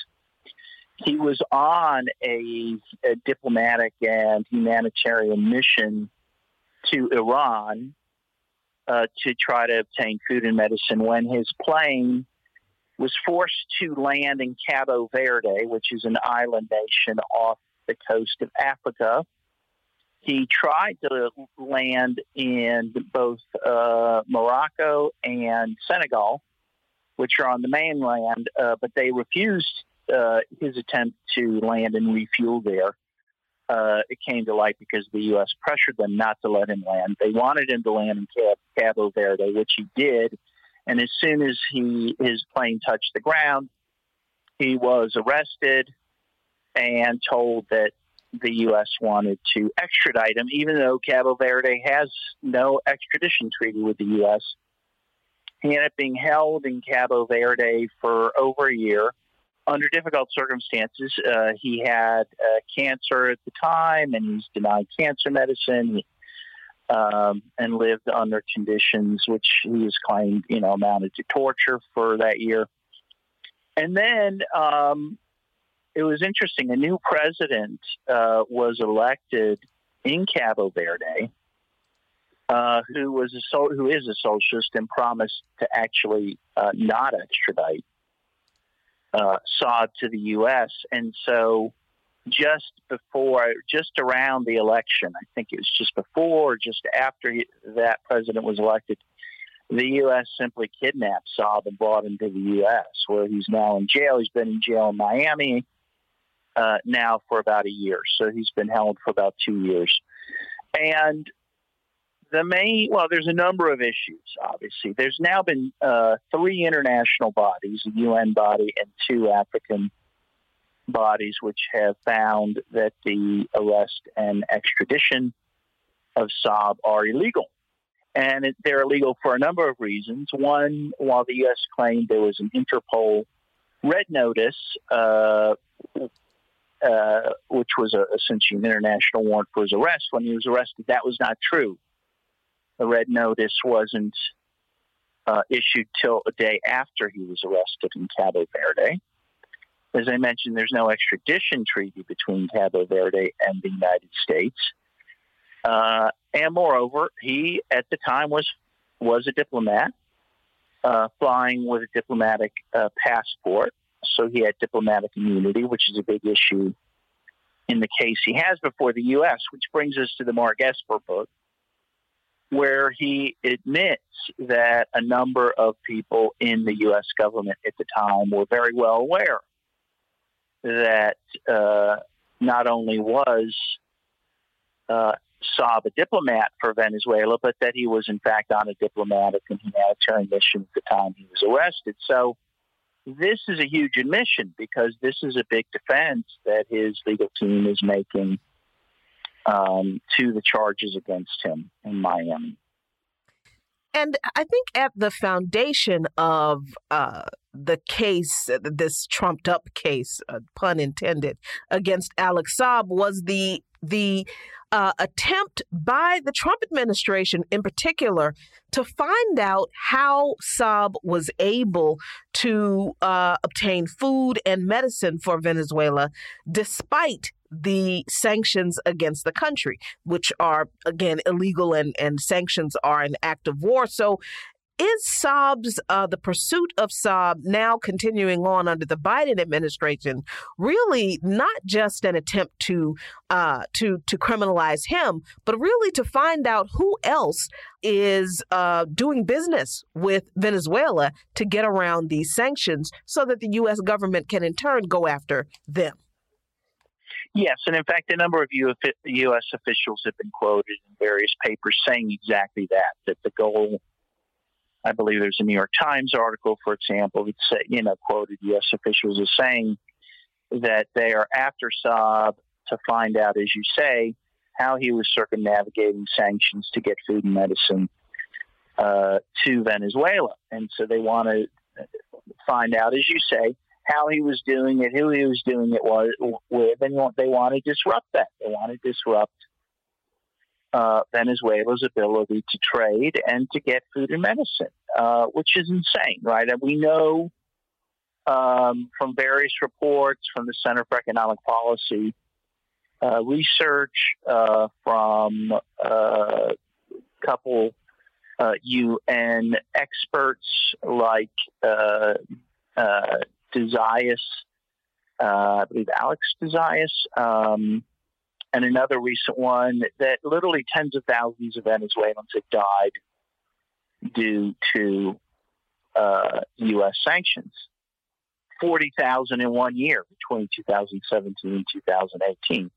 He was on a, a diplomatic and humanitarian mission to Iran uh, to try to obtain food and medicine when his plane was forced to land in Cabo Verde, which is an island nation off the coast of Africa. He tried to land in both uh, Morocco and Senegal, which are on the mainland, uh, but they refused uh, his attempt to land and refuel there uh, it came to light because the U.S. pressured them not to let him land. They wanted him to land in Cab- Cabo Verde, which he did. And as soon as he his plane touched the ground, he was arrested and told that the U.S. wanted to extradite him, even though Cabo Verde has no extradition treaty with the U.S. He ended up being held in Cabo Verde for over a year under difficult circumstances. Uh, he had uh, cancer at the time, and he's denied cancer medicine, um, and lived under conditions which he has claimed, you know, amounted to torture for that year. And then um, it was interesting. A new president uh, was elected in Cabo Verde. Uh, who was a who is a socialist and promised to actually uh, not extradite uh, Saab to the U.S. And so just before, just around the election, I think it was just before, just after that president was elected, the U.S. simply kidnapped Saab and brought him to the U.S., where he's now in jail. He's been in jail in Miami uh, now for about a year, so he's been held for about two years. And the main, well, there's a number of issues, obviously. There's now been uh, three international bodies, a UN body and two African bodies, which have found that the arrest and extradition of Saab are illegal. And it, they're illegal for a number of reasons. One, while the U.S. claimed there was an Interpol red notice, uh, uh, which was a, essentially an international warrant for his arrest, when he was arrested, that was not true. The red notice wasn't uh, issued till a day after he was arrested in Cabo Verde. As I mentioned, there's no extradition treaty between Cabo Verde and the United States. Uh, and moreover, he at the time was was a diplomat, uh, flying with a diplomatic uh, passport, so he had diplomatic immunity, which is a big issue in the case he has before the U.S. Which brings us to the Mark Esper book, where he admits that a number of people in the U.S. government at the time were very well aware that uh, not only was uh, Saab a diplomat for Venezuela, but that he was in fact on a diplomatic and humanitarian mission at the time he was arrested. So this is a huge admission because this is a big defense that his legal team is making um, to the charges against him in Miami. And I think at the foundation of uh, the case, this trumped up case, uh, pun intended, against Alex Saab was the the uh, attempt by the Trump administration in particular to find out how Saab was able to uh, obtain food and medicine for Venezuela despite the sanctions against the country, which are, again, illegal and, and sanctions are an act of war. So is Saab's uh, the pursuit of Saab now continuing on under the Biden administration really not just an attempt to uh, to to criminalize him, but really to find out who else is uh, doing business with Venezuela to get around these sanctions, so that the U.S. government can in turn go after them. Yes, and in fact, a number of U.S. officials have been quoted in various papers saying exactly that, that the goal, I believe there's a New York Times article, for example, that say, you know, quoted U.S. officials as saying that they are after Saab to find out, as you say, how he was circumnavigating sanctions to get food and medicine uh, to Venezuela. And so they want to find out, as you say, how he was doing it, who he was doing it with, and they want to disrupt that. They want to disrupt uh, Venezuela's ability to trade and to get food and medicine, uh, which is insane, right? And we know um, from various reports from the Center for Economic Policy uh, research, uh, from a uh, couple UN uh, experts like de Zayas, uh, I believe Alex de Zayas, um, and another recent one that literally tens of thousands of Venezuelans have died due to uh, U.S. sanctions. 40,000 in one year between 2017 and 2018.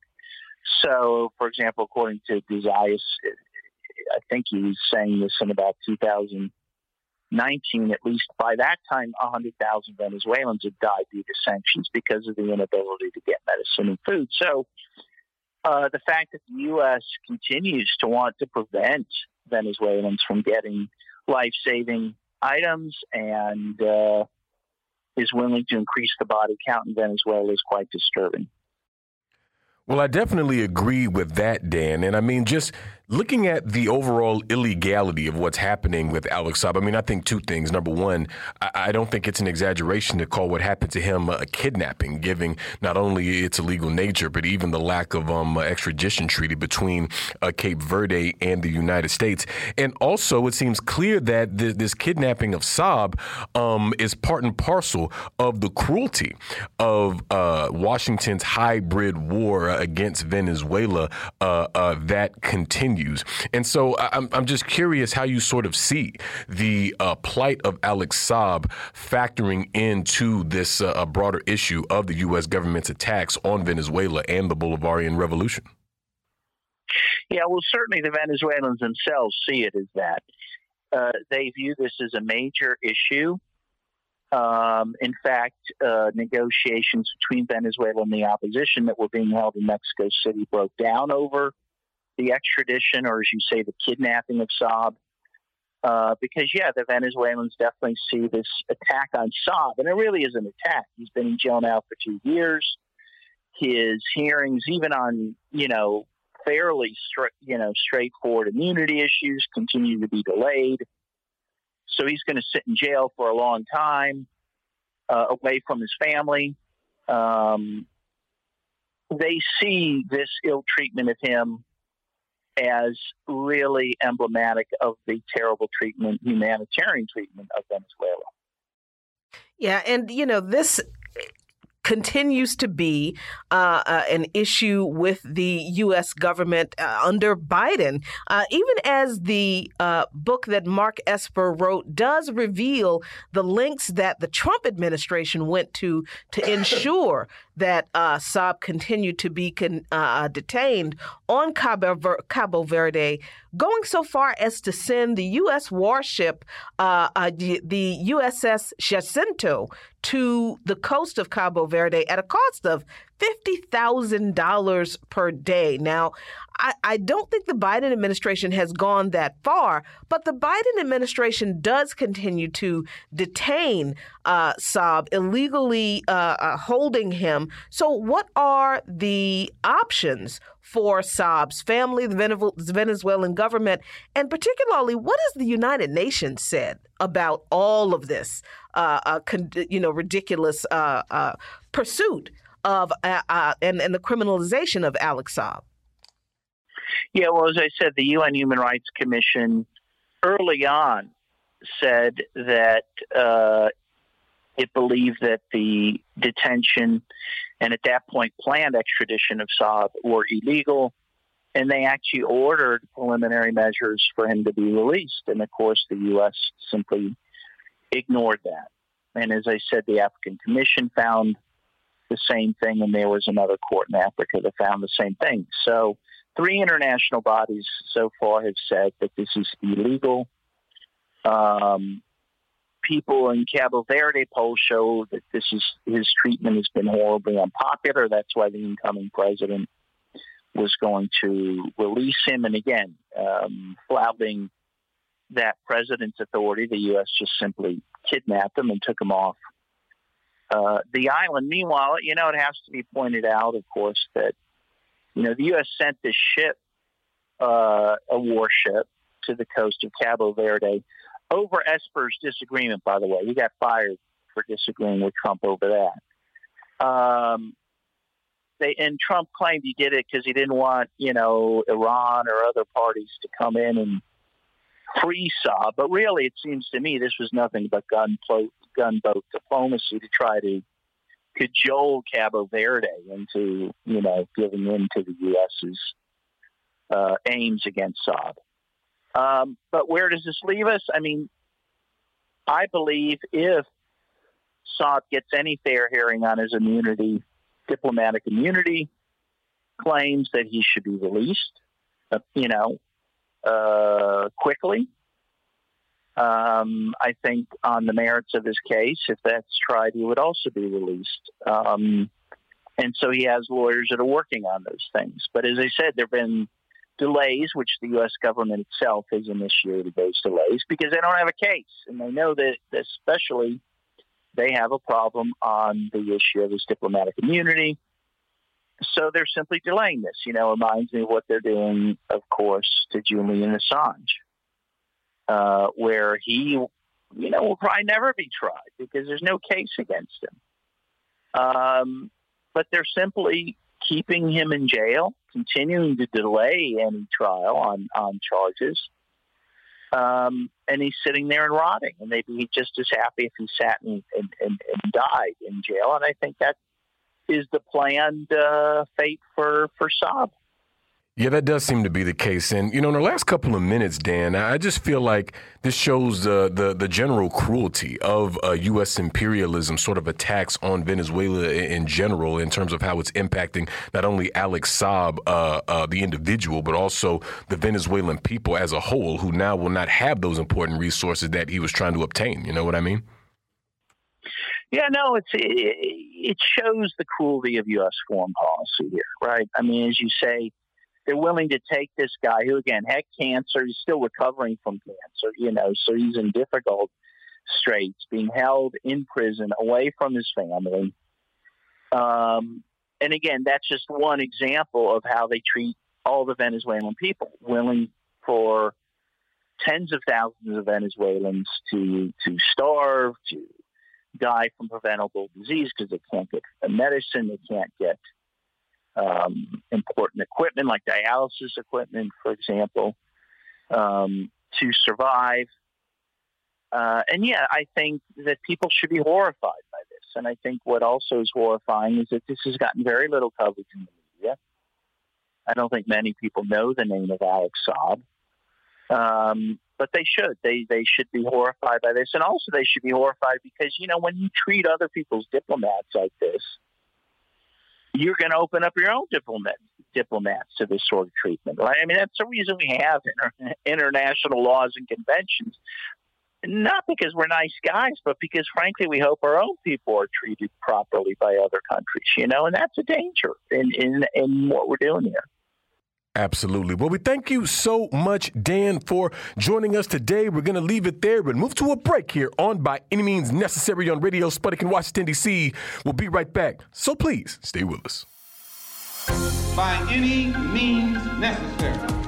So, for example, according to de Zayas, I think he was saying this in about 2000- 19, at least by that time, 100,000 Venezuelans had died due to sanctions because of the inability to get medicine and food. So uh, the fact that the U.S. continues to want to prevent Venezuelans from getting life saving items and uh, is willing to increase the body count in Venezuela is quite disturbing. Well, I definitely agree with that, Dan. And I mean, just looking at the overall illegality of what's happening with Alex Saab, I mean, I think two things. Number one, I, I don't think it's an exaggeration to call what happened to him a kidnapping, given not only its illegal nature, but even the lack of um, extradition treaty between uh, Cape Verde and the United States. And also, it seems clear that th- this kidnapping of Saab um, is part and parcel of the cruelty of uh, Washington's hybrid war against Venezuela uh, uh, that continues. And so I'm, I'm just curious how you sort of see the uh, plight of Alex Saab factoring into this uh, broader issue of the U.S. government's attacks on Venezuela and the Bolivarian Revolution. Yeah, well, certainly the Venezuelans themselves see it as that. Uh, they view this as a major issue. Um, in fact, uh, negotiations between Venezuela and the opposition that were being held in Mexico City broke down over the extradition, or as you say, the kidnapping of Saab. Uh, because, yeah, the Venezuelans definitely see this attack on Saab, and it really is an attack. He's been in jail now for two years. His hearings, even on, you know, fairly, straight, you know, straightforward immunity issues, continue to be delayed. So he's going to sit in jail for a long time, uh, away from his family. Um, they see this ill treatment of him as really emblematic of the terrible treatment, humanitarian treatment of Venezuela. Yeah, and you know this continues to be uh, uh, an issue with the U.S. government uh, under Biden, uh, even as the uh, book that Mark Esper wrote does reveal the links that the Trump administration went to to ensure that uh, Saab continued to be con- uh, detained on Cabo, Ver- Cabo, Verde, going so far as to send the U.S. warship, uh, uh the, the USS Jacinto, to the coast of Cabo Verde at a cost of $50,000 per day. Now, I, I, don't think the Biden administration has gone that far, but the Biden administration does continue to detain uh, Saab, illegally uh, uh, holding him. So, what are the options for Saab's family, the Venezuelan government, and particularly what has the United Nations said about all of this, uh, uh, con- you know, ridiculous uh, pursuit? Of uh, uh, and, and the criminalization of Alex Saab? Yeah, well, as I said, the UN Human Rights Commission early on said that uh, it believed that the detention and at that point planned extradition of Saab were illegal. And they actually ordered preliminary measures for him to be released. And of course, the U.S. simply ignored that. And as I said, the African Commission found the same thing, and there was another court in Africa that found the same thing. So, three international bodies so far have said that this is illegal. Um, people in Cabo Verde polls show that this is his treatment has been horribly unpopular. That's why the incoming president was going to release him. And again, um, flouting that president's authority, the U.S. just simply kidnapped him and took him off uh, the island. Meanwhile, you know, it has to be pointed out, of course, that you know the U.S. sent this ship, uh, a warship, to the coast of Cabo Verde over Esper's disagreement. By the way, he got fired for disagreeing with Trump over that. Um, they and Trump claimed he did it because he didn't want you know Iran or other parties to come in and free Saab. But really, it seems to me this was nothing but gun gunboat diplomacy to try to cajole Cabo Verde into, you know, giving in to the U.S.'s uh, aims against Saab. Um, but where does this leave us? I mean, I believe if Saab gets any fair hearing on his immunity, diplomatic immunity, claims that he should be released, uh, you know, uh, quickly. Um, I think on the merits of his case, if that's tried, he would also be released. Um, and so he has lawyers that are working on those things. But as I said, there have been delays, which the U.S. government itself has initiated those delays because they don't have a case. And they know that especially they have a problem on the issue of his diplomatic immunity. So they're simply delaying this. You know, reminds me of what they're doing, of course, to Julian Assange uh, where he, you know, will probably never be tried because there's no case against him. Um, but they're simply keeping him in jail, continuing to delay any trial on, on charges. Um, and he's sitting there and rotting, and they'd be just as happy if he sat and, and, and, and died in jail. And I think that is the planned uh, fate for for Saab. Yeah, that does seem to be the case. And you know, in the last couple of minutes, Dan, I just feel like this shows the the, the general cruelty of uh, U.S. imperialism, sort of attacks on Venezuela in general, in terms of how it's impacting not only Alex Saab, uh, uh, the individual, but also the Venezuelan people as a whole, who now will not have those important resources that he was trying to obtain. You know what I mean? Yeah, no, it's it, it shows the cruelty of U.S. foreign policy here, right? I mean, as you say they're willing to take this guy who, again, had cancer. He's still recovering from cancer, you know, so he's in difficult straits, being held in prison away from his family. Um, and again, that's just one example of how they treat all the Venezuelan people, willing for tens of thousands of Venezuelans to to starve, to die from preventable disease because they can't get medicine, they can't get um, important equipment like dialysis equipment, for example, um, to survive. Uh, and yeah, I think that people should be horrified by this. And I think what also is horrifying is that this has gotten very little coverage in the media. I don't think many people know the name of Alex Saab. Um, but they should. They they should be horrified by this, and also they should be horrified because you know when you treat other people's diplomats like this, you're going to open up your own diplomat, diplomats to this sort of treatment, right? I mean, that's the reason we have inter- international laws and conventions. Not because we're nice guys, but because, frankly, we hope our own people are treated properly by other countries, you know, and that's a danger in, in, in what we're doing here. Absolutely. Well, we thank you so much, Dan, for joining us today. We're going to leave it there, but move to a break here on By Any Means Necessary on Radio Sputnik in Washington, D.C. We'll be right back. So please stay with us. By any means necessary.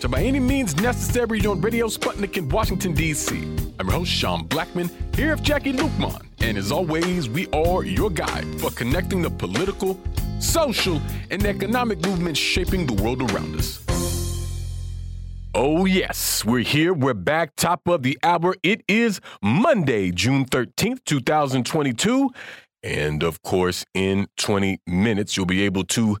To By Any Means Necessary on Radio Sputnik in Washington, D.C. I'm your host, Sean Blackmon, here with Jacquie Luqman. And as always, we are your guide for connecting the political, social, and economic movements shaping the world around us. Oh, yes, we're here. We're back, top of the hour. It is Monday, June 13th, 2022. And of course, in 20 minutes, you'll be able to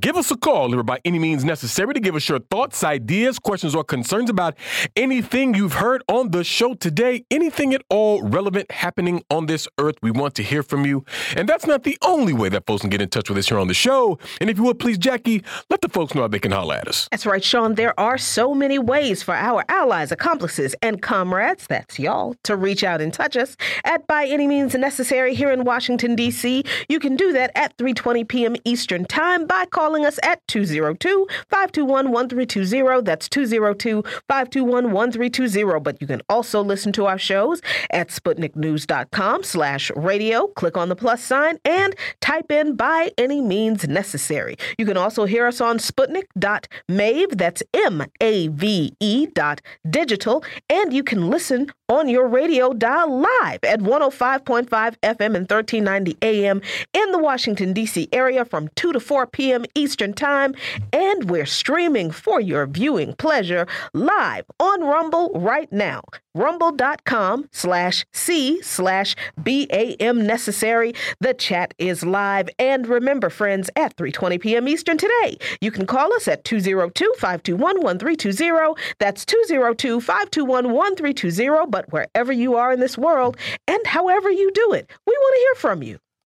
give us a call or by any means necessary to give us your thoughts, ideas, questions, or concerns about anything you've heard on the show today, anything at all relevant happening on this earth. We want to hear from you. And that's not the only way that folks can get in touch with us here on the show. And if you would please, Jacquie, let the folks know how they can holler at us. That's right, Sean. There are so many ways for our allies, accomplices, and comrades, that's y'all, to reach out and touch us at by any means necessary here in Washington. Washington, D.C. You can do that at 3.20 p.m. Eastern Time by calling us at 202-521-1320. That's 202-521-1320. But you can also listen to our shows at SputnikNews.com slash radio. Click on the plus sign and type in by any means necessary. You can also hear us on Sputnik.mave. That's M-A-V-E dot digital. And you can listen on your radio dial live at 105.5 FM and 1390 AM in the Washington, D.C. area from 2 to 4 p.m. Eastern Time. And we're streaming for your viewing pleasure live on Rumble right now rumble.com slash c slash bam necessary the chat is live and remember friends at 3.20 p.m eastern today you can call us at 202-521-1320 that's 202-521-1320 but wherever you are in this world and however you do it we want to hear from you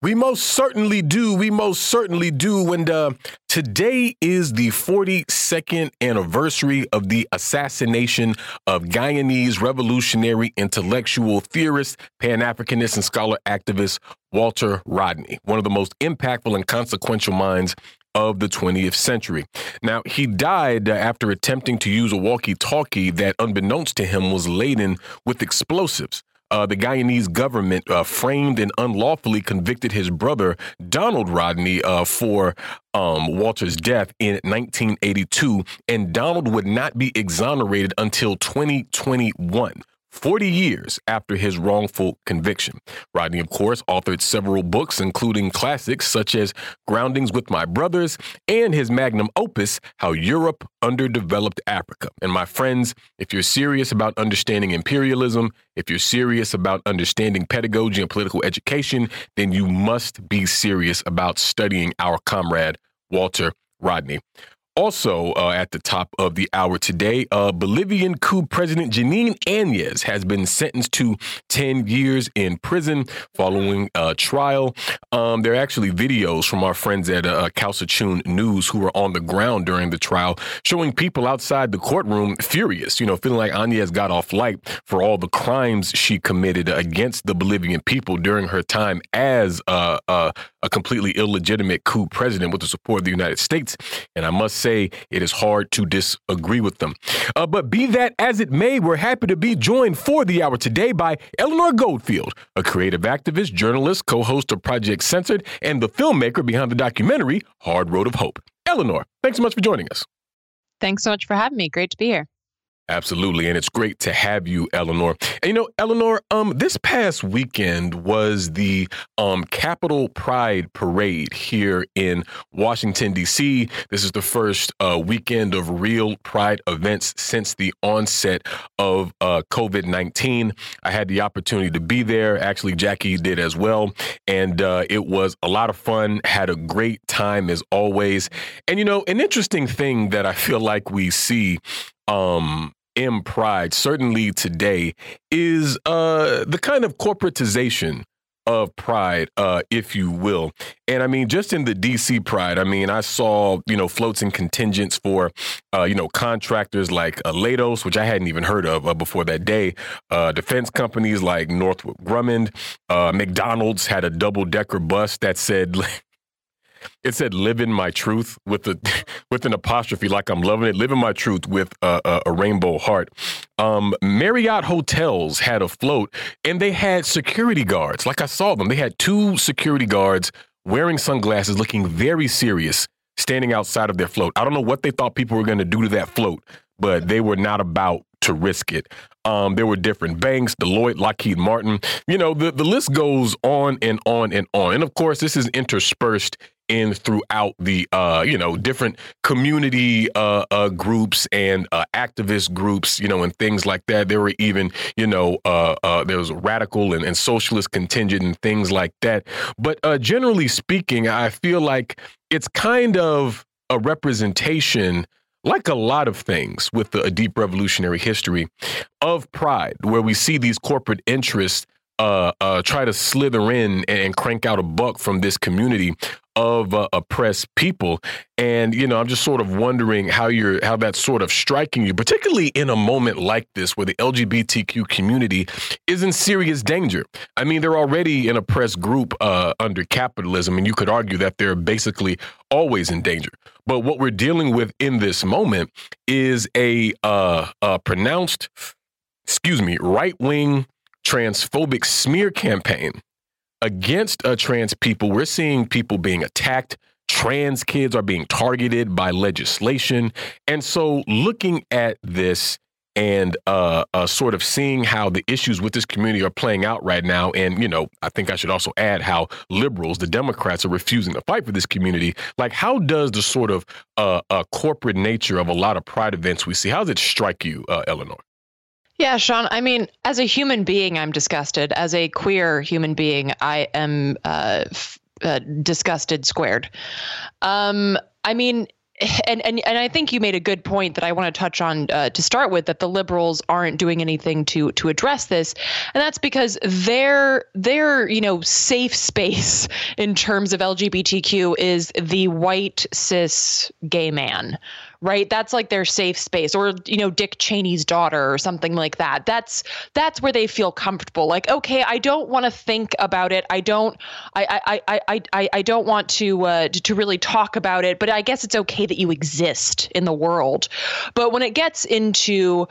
we most certainly do. We most certainly do. And uh, today is the 42nd anniversary of the assassination of Guyanese revolutionary intellectual theorist, Pan Africanist, and scholar activist Walter Rodney, one of the most impactful and consequential minds of the 20th century. Now, he died after attempting to use a walkie talkie that, unbeknownst to him, was laden with explosives uh, the Guyanese government uh, framed and unlawfully convicted his brother, Donald Rodney, uh, for um, Walter's death in 1982. And Donald would not be exonerated until 2021. 40 years after his wrongful conviction. Rodney, of course, authored several books, including classics such as Groundings with My Brothers and his magnum opus, How Europe Underdeveloped Africa. And my friends, if you're serious about understanding imperialism, if you're serious about understanding pedagogy and political education, then you must be serious about studying our comrade, Walter Rodney. Also, uh, at the top of the hour today, uh, Bolivian coup President Janine Áñez has been sentenced to 10 years in prison following a trial. Um, there are actually videos from our friends at uh, Kawsachun News who were on the ground during the trial showing people outside the courtroom furious, you know, feeling like Áñez got off light for all the crimes she committed against the Bolivian people during her time as uh, uh, a completely illegitimate coup president with the support of the United States. And I must say, say it is hard to disagree with them. Uh, but be that as it may, we're happy to be joined for the hour today by Eleanor Goldfield, a creative activist, journalist, co host of Project Censored, and the filmmaker behind the documentary Hard Road of Hope. Eleanor, thanks so much for joining us. Thanks so much for having me. Great to be here. Absolutely, and it's great to have you, Eleanor. And you know, Eleanor, um, this past weekend was the um Capitol Pride Parade here in Washington D.C. This is the first uh, weekend of real Pride events since the onset of uh, COVID nineteen. I had the opportunity to be there. Actually, Jacquie did as well, and uh, it was a lot of fun. Had a great time as always. And you know, an interesting thing that I feel like we see um, in pride, certainly today, is uh, the kind of corporatization of pride, uh, if you will. And I mean, just in the DC pride, I mean, I saw, you know, floats and contingents for, uh, you know, contractors like uh, Leidos, which I hadn't even heard of uh, before that day, uh, defense companies like Northrop Grumman, uh, McDonald's had a double decker bus that said, [laughs] it said "living my truth" with a [laughs] with an apostrophe, like I'm loving it. Living my truth with a, a, a rainbow heart. Um, Marriott hotels had a float, and they had security guards. Like I saw them, they had two security guards wearing sunglasses, looking very serious, standing outside of their float. I don't know what they thought people were going to do to that float, but they were not about to risk it. Um, there were different banks, Deloitte, Lockheed Martin. You know, the, the list goes on and on and on. And of course, this is interspersed in throughout the uh, you know different community uh, uh, groups and uh, activist groups, you know, and things like that. There were even you know uh, uh, there was a radical and, and, socialist contingent and things like that. But generally speaking, I feel like it's kind of a representation like a lot of things with a deep revolutionary history of pride, where we see these corporate interests uh, uh, try to slither in and crank out a buck from this community of uh, oppressed people. And you know, I'm just sort of wondering how you're how that's sort of striking you, particularly in a moment like this where the LGBTQ community is in serious danger. I mean, they're already an oppressed group uh, under capitalism, and you could argue that they're basically always in danger. But what we're dealing with in this moment is a, uh, a pronounced, excuse me, right wing transphobic smear campaign against uh, trans people. We're seeing people being attacked. Trans kids are being targeted by legislation. And so, looking at this and uh, uh, sort of seeing how the issues with this community are playing out right now. And, you know, I think I should also add how liberals, the Democrats, are refusing to fight for this community. Like, how does the sort of uh, uh corporate nature of a lot of pride events we see, how does it strike you, uh, Eleanor? Yeah, Sean. I mean, as a human being, I'm disgusted. As a queer human being, I am uh, f- disgusted squared. Um, I mean, and, and and I think you made a good point that I want to touch on uh, to start with that the liberals aren't doing anything to to address this, and that's because their their you know safe space in terms of LGBTQ is the white cis gay man, right? That's like their safe space, or you know, Dick Cheney's daughter or something like that. That's that's where they feel comfortable. Like, okay, I don't want to think about it. I don't, I, I, I, I, I don't want to, uh, to really talk about it. But I guess it's okay that you exist in the world. But when it gets into,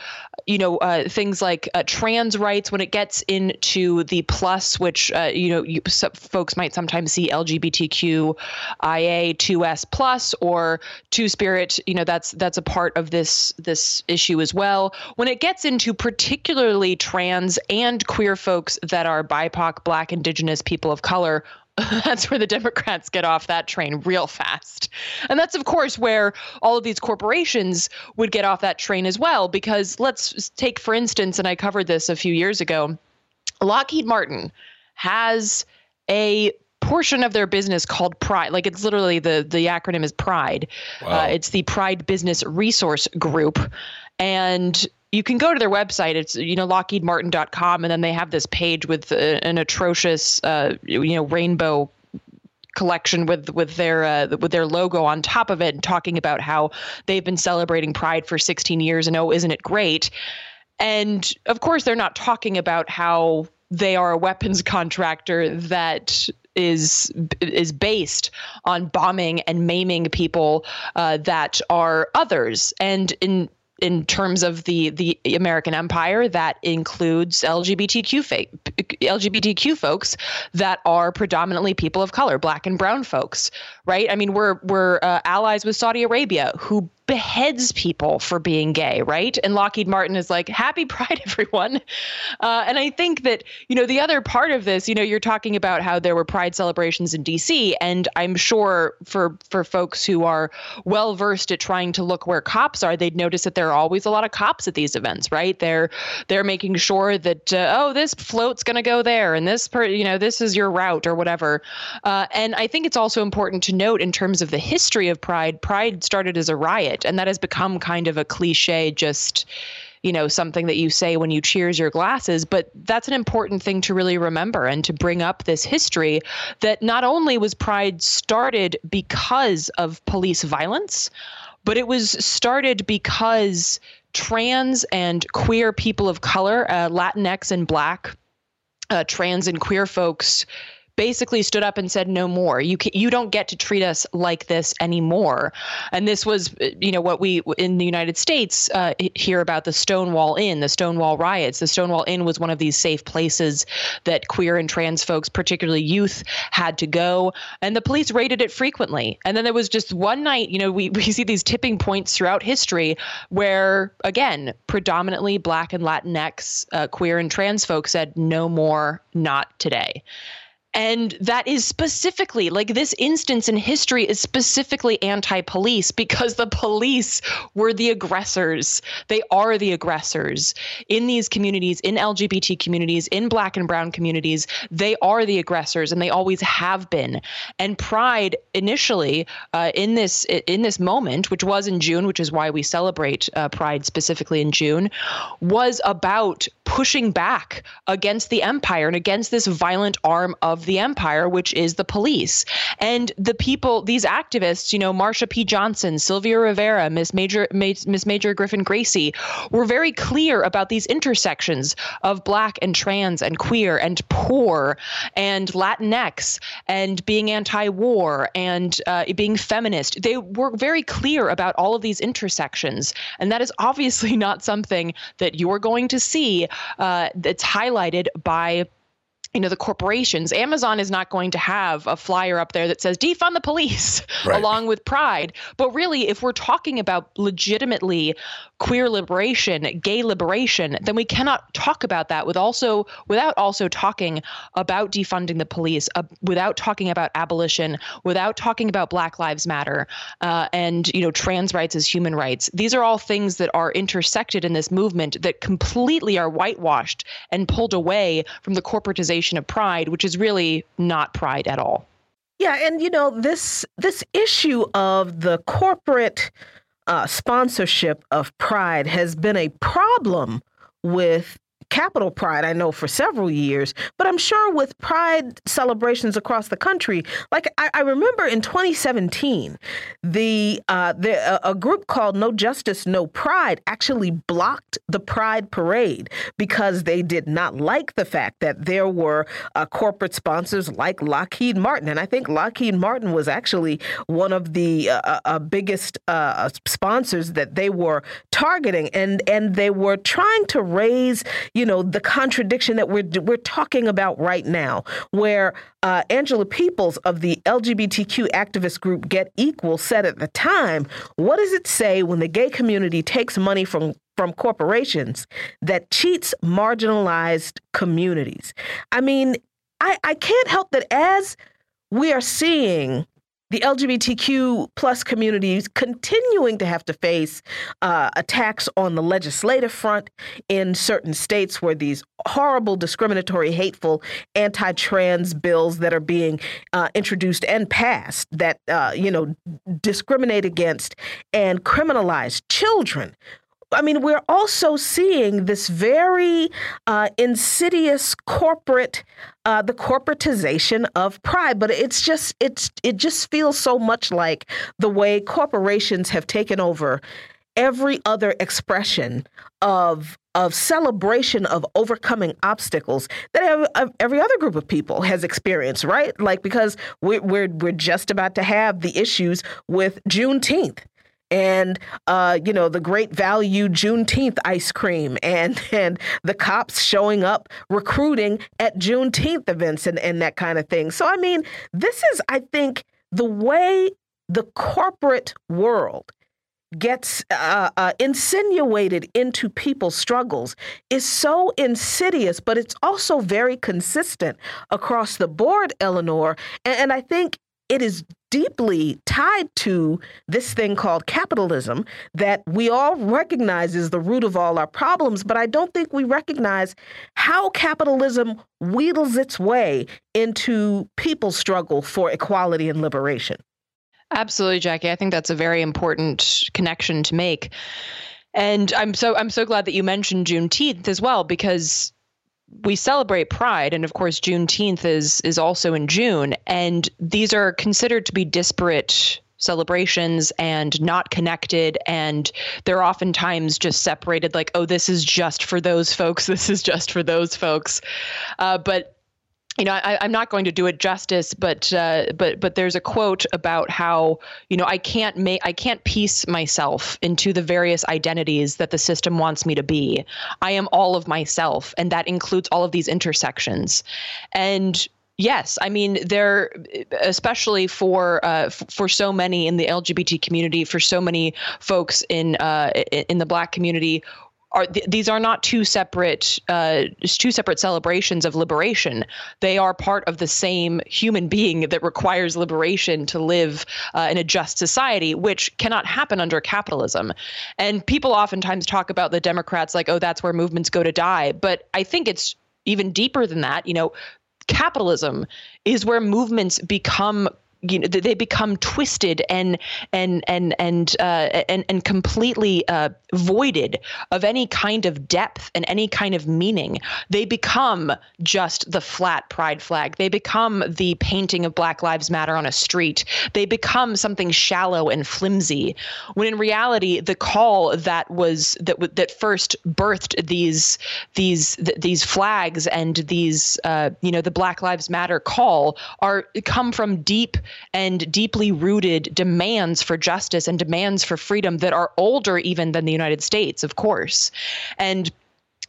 you know, uh, things like uh, trans rights, when it gets into the plus, which uh, you know, you, folks might sometimes see LGBTQIA2S plus or Two Spirit, you know, that that's that's a part of this this issue as well. When it gets into particularly trans and queer folks that are BIPOC, Black, Indigenous, people of color, [laughs] that's where the Democrats get off that train real fast. And that's, of course, where all of these corporations would get off that train as well. Because let's take, for instance, and I covered this a few years ago Lockheed Martin has a portion of their business called Pride. Like it's literally the the acronym is Pride. Wow. Uh, it's the Pride Business Resource Group, and you can go to their website. It's you know lockheedmartin.com, and then they have this page with uh, an atrocious uh, you know rainbow collection with with their uh, with their logo on top of it, and talking about how they've been celebrating Pride for 16 years, and oh, isn't it great? And of course, they're not talking about how they are a weapons [laughs] contractor that is is based on bombing and maiming people uh, that are others. And in in terms of the the American empire that includes LGBTQ fa- LGBTQ folks that are predominantly people of color, black and brown folks, right? I mean, we're we're uh, allies with Saudi Arabia who beheads people for being gay, right? And Lockheed Martin is like, happy pride, [laughs] everyone. Uh, and I think that, you know, the other part of this, you know, you're talking about how there were pride celebrations in DC. And I'm sure for for folks who are well versed at trying to look where cops are, they'd notice that there are always a lot of cops at these events, right? They're they're making sure that, uh, oh, this float's going to go there and this, per, you know, this is your route or whatever. Uh, and I think it's also important to note in terms of the history of pride, pride started as a riot. And that has become kind of a cliche, just you know something that you say when you cheers your glasses but that's an important thing to really remember and to bring up this history that not only was pride started because of police violence but it was started because trans and queer people of color uh, latinx and black uh, trans and queer folks basically stood up and said no more. You can, you don't get to treat us like this anymore. And this was you know what we in the united states uh, hear about the stonewall inn the stonewall riots. The stonewall inn was one of these safe places that queer and trans folks particularly youth had to go. And the police raided it frequently. And then there was just one night you know we, [laughs] we see these tipping points throughout history where again predominantly black and latinx uh, queer and trans folks said no more not today and that is specifically like this instance in history is specifically anti police because the police were the aggressors. They are the aggressors in these communities, in LGBT communities, in black and brown communities. They are the aggressors and they always have been. And Pride initially uh, in this in this moment, which was in June, which is why we celebrate uh, Pride specifically in June, was about pushing back against the empire and against this violent arm of the empire, which is the police. And the people, these activists, you know, Marsha P. Johnson, Sylvia Rivera, Miss Major, Miss Major Griffin Gracy, were very clear about these intersections of black and trans and queer and poor and Latinx and being anti-war and uh, being feminist. They were very clear about all of these intersections, and that is obviously [laughs] not something that you're going to see uh, that's highlighted by you know the corporations amazon is not going to have a flyer up there that says defund the police [laughs] right. along with pride but really if we're talking about legitimately queer liberation gay liberation then we cannot talk about that with also without also talking about defunding the police uh, without talking about abolition without talking about black lives matter uh, and you know trans rights as human rights these are all things that are intersected in this movement that completely are whitewashed and pulled away from the corporatization of pride, which is really not pride at all. Yeah, and you know this this issue of the corporate uh, sponsorship of pride has been a problem with Capitol Pride, I know for several years, but I'm sure with Pride celebrations across the country, like I, I remember in 2017, the uh, the a group called No Justice, No Pride actually blocked the Pride parade because they did not like the fact that there were uh, corporate sponsors like Lockheed Martin, and I think Lockheed Martin was actually one of the uh, uh, uh biggest uh, sponsors that they were targeting, and and they were trying to raise you know, the contradiction that we're we're talking about right now, where uh, Angela Peoples of the LGBTQ activist group Get Equal said at the time, "What does it say when the gay community takes money from from corporations that cheats marginalized communities?" I mean, I, I can't help that as we are seeing the LGBTQ plus communities continuing to have to face uh, attacks on the legislative front in certain states where these horrible, discriminatory, hateful anti-trans bills that are being uh, introduced and passed that uh, you know discriminate against and criminalize children I mean, we're also seeing this very uh, insidious corporate, uh, the corporatization of pride. But it's just, it's, it just feels so much like the way corporations have taken over every other expression of of celebration of overcoming obstacles that every other group of people has experienced, right? Like because we're, we're we're just about to have the issues with Juneteenth and uh, you know the great value Juneteenth ice cream, and [laughs] and the cops showing up recruiting at Juneteenth events and and that kind of thing. So I mean, this is I think the way the corporate world gets uh, uh, insinuated into people's struggles is so insidious, but it's also very consistent across the board, Eleanor. And, and I think it is deeply tied to this thing called capitalism that we all recognize is the root of all our problems, but I don't think we recognize how capitalism wheedles its way into people's struggle for equality and liberation. Absolutely, Jacquie. I think that's a very important connection to make. And I'm so I'm so glad that you mentioned Juneteenth as well, because we celebrate Pride, and of course, Juneteenth is is also in June, and these are considered to be disparate celebrations and not connected and they're oftentimes just separated like oh this is just for those folks [laughs] this is just for those folks. Uh, but you know, I, am not going to do it justice, but uh, but but there's a quote about how you know I can't make I can't piece myself into the various identities that the system wants me to be. I am all of myself, and that includes all of these intersections. And yes, I mean there, especially for uh, for so many in the LGBT community, for so many folks in uh, in the Black community are th- these are not two separate uh, two separate celebrations of liberation. They are part of the same human being that requires liberation to live uh, in a just society, which cannot happen under capitalism. And people oftentimes talk about the Democrats like, oh, that's where movements go to die. But I think it's even deeper than that. You know, capitalism is where movements become you know they become twisted and and and and uh, and and completely uh, voided of any kind of depth and any kind of meaning. They become just the flat pride flag. They become the painting of Black Lives Matter on a street. They become something shallow and flimsy. When in reality, the call that was that that first birthed these these th- these flags and these uh, you know the Black Lives Matter call are come from deep and deeply rooted demands for justice and demands for freedom that are older even than the United States, of course. And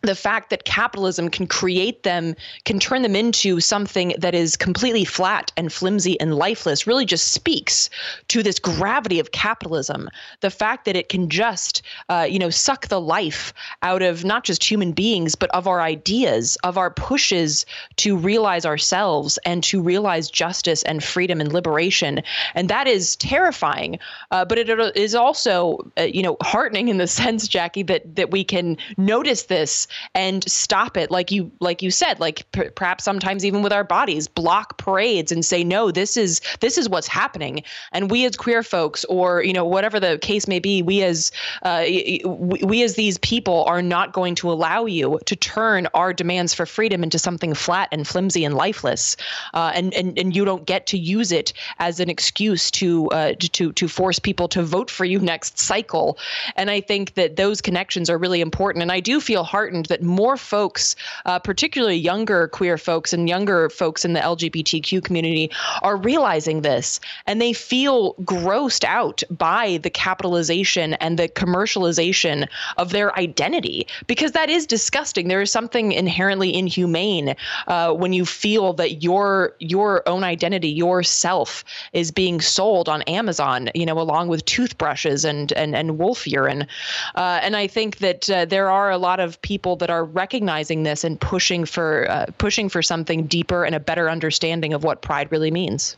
the fact that capitalism can create them, can turn them into something that is completely flat and flimsy and lifeless, really just speaks to this gravity of capitalism. The fact that it can just, uh, you know, suck the life out of not just human beings, but of our ideas, of our pushes to realize ourselves and to realize justice and freedom and liberation. And that is terrifying. Uh, but it is also, uh, you know, heartening in the [laughs] sense, Jacquie, that that we can notice this and stop it like you like you said like p- perhaps sometimes even with our bodies block parades and say no this is this is what's happening. And we as queer folks or you know whatever the case may be we as uh, we, we as these people are not going to allow you to turn our demands for freedom into something flat and flimsy and lifeless. Uh, and, and and you don't get to use it as an excuse to uh, to to force people to vote for you next cycle. And I think that those connections are really important. And I do feel heartened important that more folks, uh, particularly younger queer folks and younger folks in the LGBTQ community, are realizing this and they feel grossed out by the capitalization and the commercialization of their identity because that is disgusting. There is something inherently inhumane uh, when you feel that your your own identity, yourself, is being sold on Amazon. You know, along with toothbrushes and and and wolf urine. Uh, and I think that uh, there are a lot of people that are recognizing this and pushing for uh, pushing for something deeper and a better understanding of what pride really means.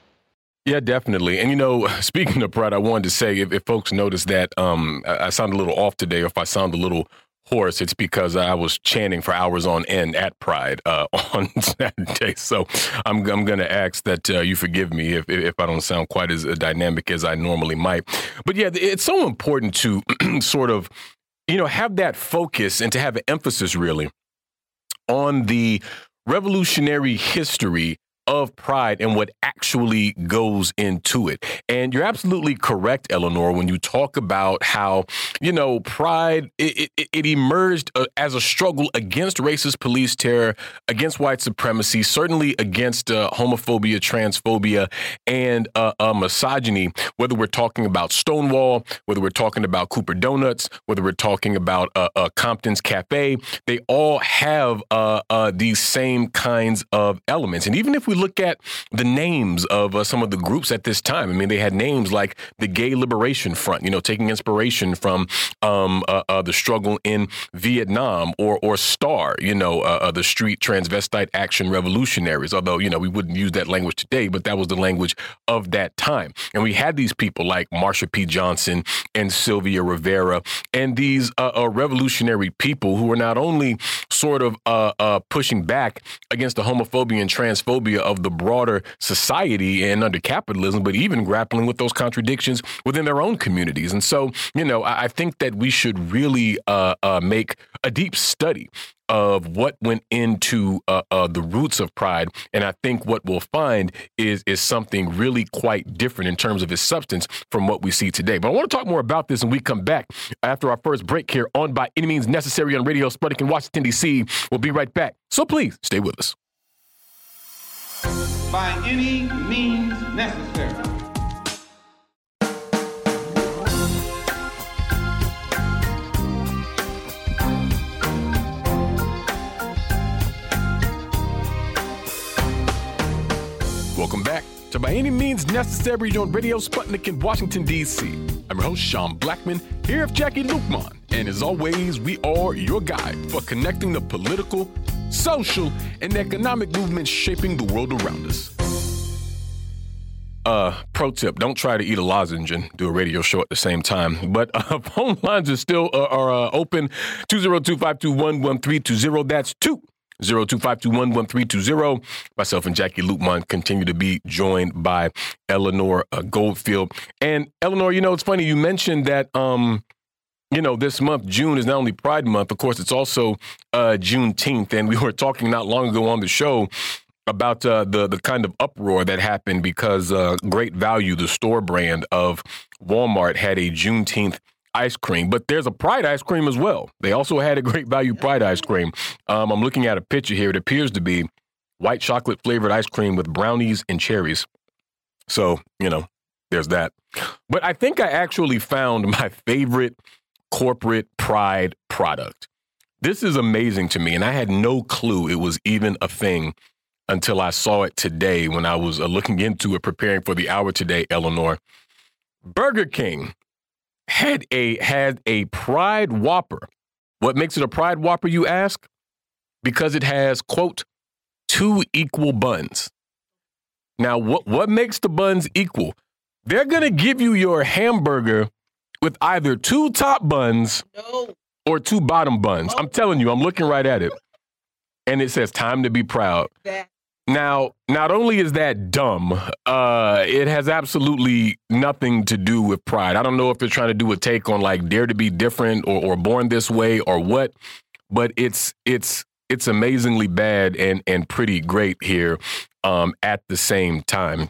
Yeah, definitely. And you know, [laughs] speaking of pride, I wanted to say if, if folks notice that um, I, I sound a little off today, or if I sound a little hoarse, it's because I was chanting for hours on end at Pride uh, [laughs] on Saturday. So I'm, I'm going to ask that uh, you forgive me if, if I don't sound quite as uh, dynamic as I normally might. But yeah, it's so important to [clears throat] sort of, you know, have that focus and to have an emphasis really on the revolutionary history of pride and what actually goes into it. And you're absolutely correct, Eleanor, when you talk about how, you know, pride, it, it, it emerged uh, as a struggle against racist police terror, against white supremacy, certainly against uh, homophobia, transphobia, and uh, uh, misogyny, whether we're talking about Stonewall, whether we're talking about Cooper Donuts, whether we're talking about uh, uh, Compton's Cafe, they all have these same kinds of elements. And even if we look at the names of uh, some of the groups at this time, I mean, they had names like the Gay Liberation Front, you know, taking inspiration from um, uh, uh, the struggle in Vietnam, or or STAR, you know, uh, uh, the Street Transvestite Action Revolutionaries. Although you know we wouldn't use that language today, but that was the language of that time. And we had these people like Marsha P. Johnson and Sylvia Rivera, and these uh, revolutionary people who were not only sort of pushing back against the homophobia and transphobia of the broader society and under capitalism, but even grappling with those contradictions within their own communities. And so, you know, I, I think that we should really uh, uh, make a deep study of what went into uh, uh, the roots of pride, and I think what we'll find is is something really quite different in terms of its substance from what we see today. But I want to talk more about this when we come back after our first break here on By Any Means Necessary on Radio Sputnik in Washington D.C. We'll be right back, so please stay with us by any means necessary. Welcome back to By Any Means Necessary on Radio Sputnik in Washington, D.C. I'm your host, Sean Blackmon, here with Jacquie Luqman. And as always, we are your guide for connecting the political, social, and economic movements shaping the world around us. Uh, pro tip: Don't try to eat a lozenge and do a radio show at the same time. But uh, [laughs] phone lines are still uh, are uh, open. Two zero two five two one one three two zero. That's two zero two five two one one three two zero. Myself and Jacquie Luqman continue to be joined by Eleanor uh, Goldfield. And Eleanor, you know, it's funny you mentioned that um you know, this month, June, is not only Pride Month, of course, it's also uh, Juneteenth. And we were talking not long ago on the show about uh, the the kind of uproar that happened because uh, Great Value, the store brand of Walmart, had a Juneteenth ice cream, but there's a Pride ice cream as well. They also had a Great Value Pride ice cream. Um, I'm looking at a picture here. It appears to be white chocolate flavored ice cream with brownies and cherries. So you know, there's that. But I think I actually found my favorite corporate pride product. This is amazing to me, and I had no clue it was even a thing until I saw it today when I was uh, looking into it, preparing for the hour today, Eleanor. Burger King had a had a Pride Whopper. What makes it a Pride Whopper, you ask? Because it has, quote, two equal buns. Now, what, what makes the buns equal? They're going to give you your hamburger with either two top buns no. or two bottom buns. Oh. I'm telling you, I'm looking right at it. And it says, time to be proud. That. Now, not only is that dumb, uh, it has absolutely nothing to do with pride. I don't know if they're trying to do a take on like dare to be different or, or born this way or what, but it's it's it's amazingly bad and and pretty great here um, at the same time.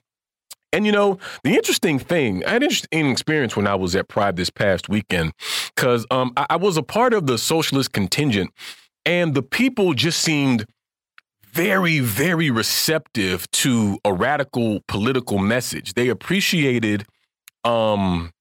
And you know, the interesting thing, I had an interesting experience when I was at Pride this past weekend, because um, I, I, was a part of the socialist contingent And the people just seemed very, very receptive to a radical political message. They appreciated um,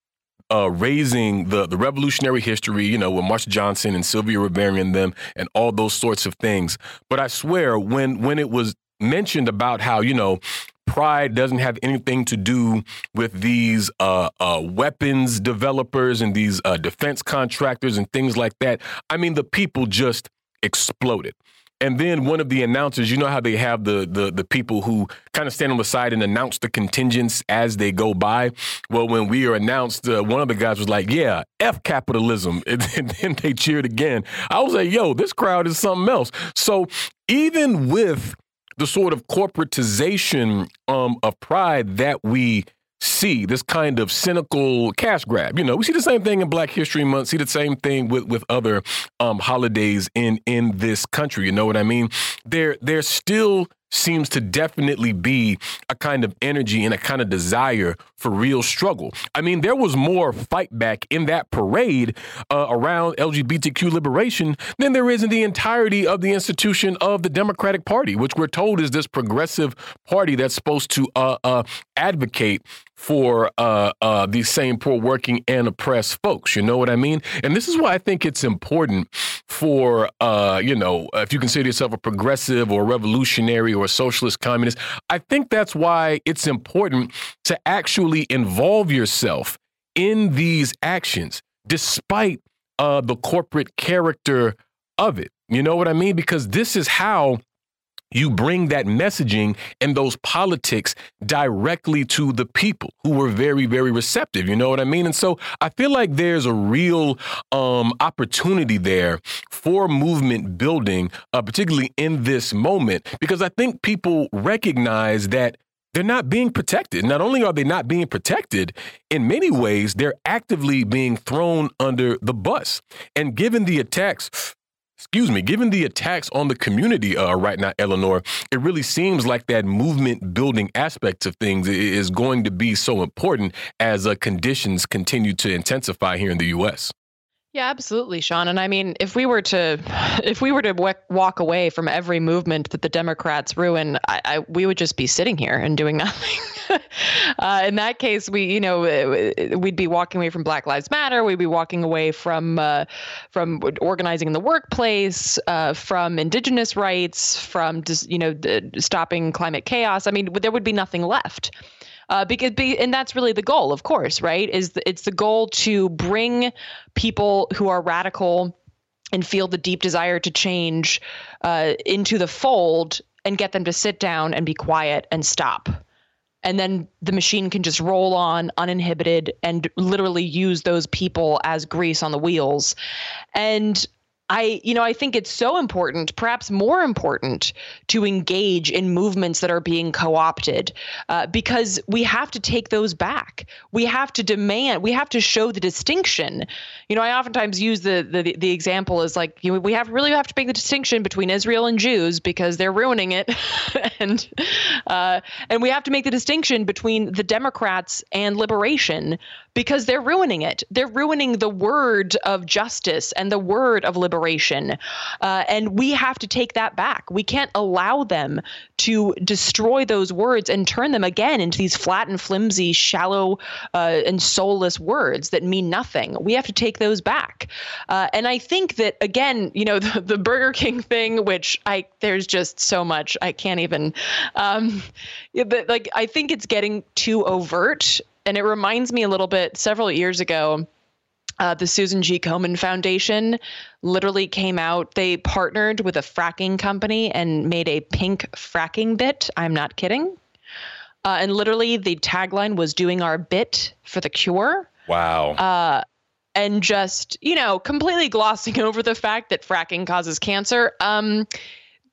uh, raising the the revolutionary history, you know, with Marsha Johnson and Sylvia Rivera and them, and all those sorts of things. But I swear, when when it was mentioned about how you know pride doesn't have anything to do with these uh, uh, weapons developers and these uh, defense contractors and things like that. I mean, the people just exploded. And then one of the announcers, you know how they have the the the people who kind of stand on the side and announce the contingents as they go by. Well, when we are announced, uh, one of the guys was like, "Yeah, f capitalism," [laughs] and, and then they cheered again. I was like, "Yo, this crowd is something else." So even with the sort of corporatization um, of pride that we see this kind of cynical cash grab. You know, we see the same thing in Black History Month, see the same thing with with other um, holidays in in this country. You know what I mean? There there still seems to definitely be a kind of energy and a kind of desire for real struggle. I mean, there was more fight back in that parade uh, around LGBTQ liberation than there is in the entirety of the institution of the Democratic Party, which we're told is this progressive party that's supposed to uh, uh, advocate for uh, uh, these same poor working and oppressed folks. You know what I mean? And this is why I think it's important for, uh, you know, if you consider yourself a progressive or revolutionary or socialist communist, I think that's why it's important to actually involve yourself in these actions, despite uh, the corporate character of it. You know what I mean? Because this is how you bring that messaging and those politics directly to the people who were very very receptive you know what i mean and so i feel like there's a real um, opportunity there for movement building uh, particularly in this moment because i think people recognize that they're not being protected. Not only are they not being protected, in many ways, they're actively being thrown under the bus. And given the attacks excuse me, given the attacks on the community uh, right now, Eleanor, it really seems like that movement building aspect of things is going to be so important as uh, conditions continue to intensify here in the U.S. Yeah, absolutely, Sean. And I mean, if we were to, [sighs] if we were to w- walk away from every movement that the Democrats ruin, I, I we would just be sitting here and doing [laughs] nothing. uh, in that case, we, you know, we'd be walking away from Black Lives Matter. We'd be walking away from, uh, from organizing in the workplace, uh, from indigenous rights, from, you know, stopping climate chaos. I mean, there would be nothing left uh, because and that's really the goal, of course, right? Is the, it's the goal to bring people who are radical and feel the deep desire to change uh, into the fold and get them to sit down and be quiet and stop. And then the machine can just roll on uninhibited and literally use those people as grease on the wheels. And I, you know, I think it's so important, perhaps more important, to engage in movements that are being co-opted, uh, because we have to take those back. We have to demand. We have to show the distinction. You know, I oftentimes use the the, the example as like you know, we have really have to make the distinction between Israel and Jews because they're ruining it, [laughs] and uh, and we have to make the distinction between the Democrats and liberation because they're ruining it. They're ruining the word of justice and the word of liberation. Uh, and we have to take that back. We can't allow them to destroy those words and turn them again into these flat and flimsy, shallow, uh, and soulless words that mean nothing. We have to take those back. Uh, and I think that, again, you know, [laughs] the, the, Burger King thing, which I, there's just so much, I can't even, um, but like, I think it's getting too overt and it reminds me a little bit several years ago. Uh, the Susan G. Komen Foundation literally came out. They partnered with a fracking company and made a pink fracking bit. I'm not kidding. Uh, and literally, the tagline was "Doing our bit for the cure." Wow. Uh, and just you know, completely glossing [laughs] over the fact that fracking causes cancer. Um,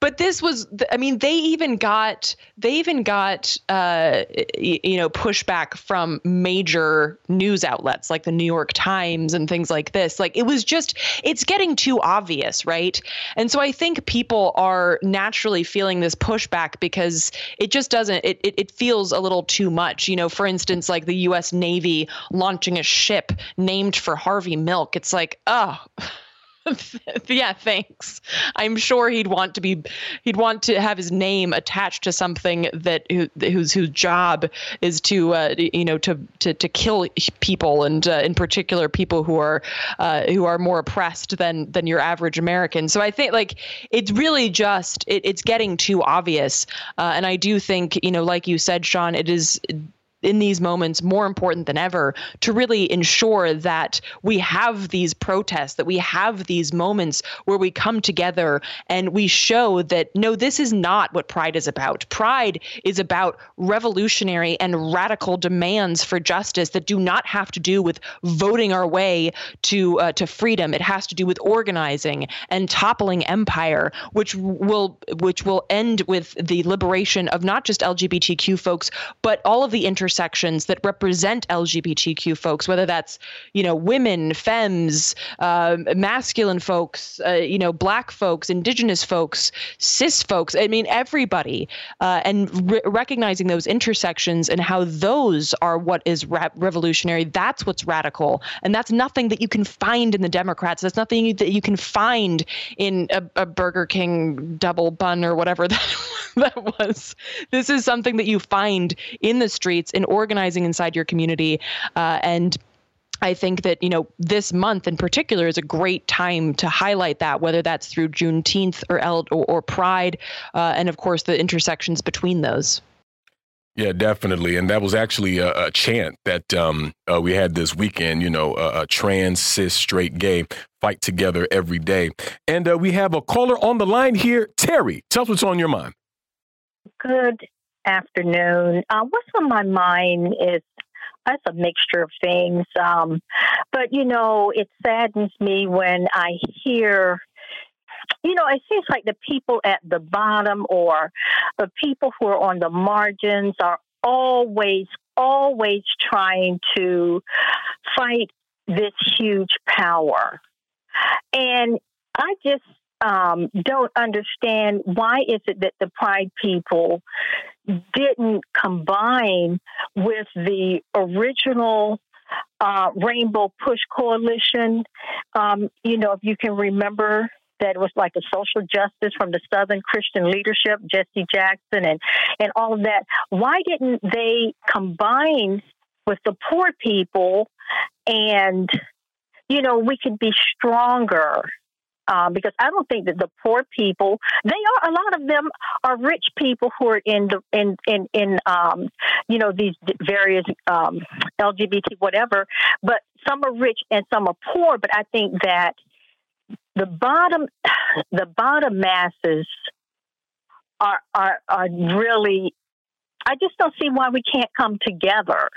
but this was i mean they even got they even got uh, you know pushback from major news outlets like the new york times and things like this. Like it was just it's getting too obvious right? And so i think people are naturally feeling this pushback because it just doesn't it, it, it feels a little too much. You know for instance like the us navy launching a ship named for harvey milk. It's like oh [laughs] yeah, thanks. I'm sure he'd want to be, he'd want to have his name attached to something that whose whose job is to, uh, you know, to to to kill people, and uh, in particular people who are uh, who are more oppressed than than your average American. So I think like it's really just it, it's getting too obvious, uh, and I do think you know, like you said, Sean, it is in these moments more important than ever to really ensure that we have these protests, that we have these moments where we come together and we show that no, this is not what pride is about. Pride is about revolutionary and radical demands for justice that do not have to do with voting our way to uh, to freedom. It has to do with organizing and toppling empire, which will which will end with the liberation of not just LGBTQ folks, but all of the inter intersections that represent LGBTQ folks, whether that's you know women, femmes, uh, masculine folks, uh, you know black folks, indigenous folks, cis folks. I mean everybody, uh, and re- recognizing those intersections and how those are what is ra- revolutionary. That's what's radical, and that's nothing that you can find in the Democrats. That's nothing that you can find in a, a Burger King double bun or whatever [laughs] that that was. This is something that you find in the streets in organizing inside your community uh, and I think that you know this month in particular is a great time to highlight that, whether that's through Juneteenth or El- or, or Pride, uh, and of course the intersections between those. Yeah, definitely, and that was actually a, a chant that um, uh, we had this weekend. You know, a, a, trans, cis, straight, gay fight together every day, and uh, we have a caller on the line here. Terry, tell us what's on your mind. Good afternoon. Uh, what's on my mind is that's a mixture of things. Um, but, you know, it saddens me when I hear, you know, it seems like the people at the bottom or the people who are on the margins are always, always trying to fight this huge power. And I just um, don't understand why is it that the Pride people didn't combine with the original uh, Rainbow Push Coalition. Um, you know, if you can remember that was like a social justice from the Southern Christian leadership, Jesse Jackson, and and all of that. Why didn't they combine with the poor people and you know we could be stronger um, because I don't think that the poor people they are a lot of them are rich people who are in the in in in um, you know these various um, LGBT whatever, but some are rich and some are poor. But I think that the bottom the bottom masses are are are really. I just don't see why we can't come together.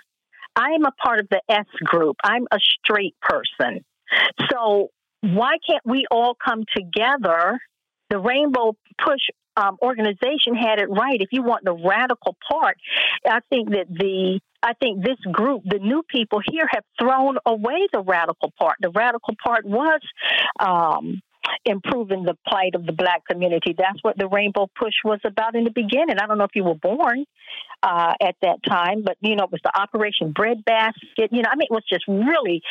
I am a part of the S group. I'm a straight person. So why can't we all come together? The Rainbow Push um, organization had it right. If you want the radical part, I think that the I think this group, the new people here, have thrown away the radical part. The radical part was um, improving the plight of the black community. That's what the Rainbow Push was about in the beginning. I don't know if you were born uh, at that time, but you know, it was the Operation Breadbasket. You know, I mean, it was just really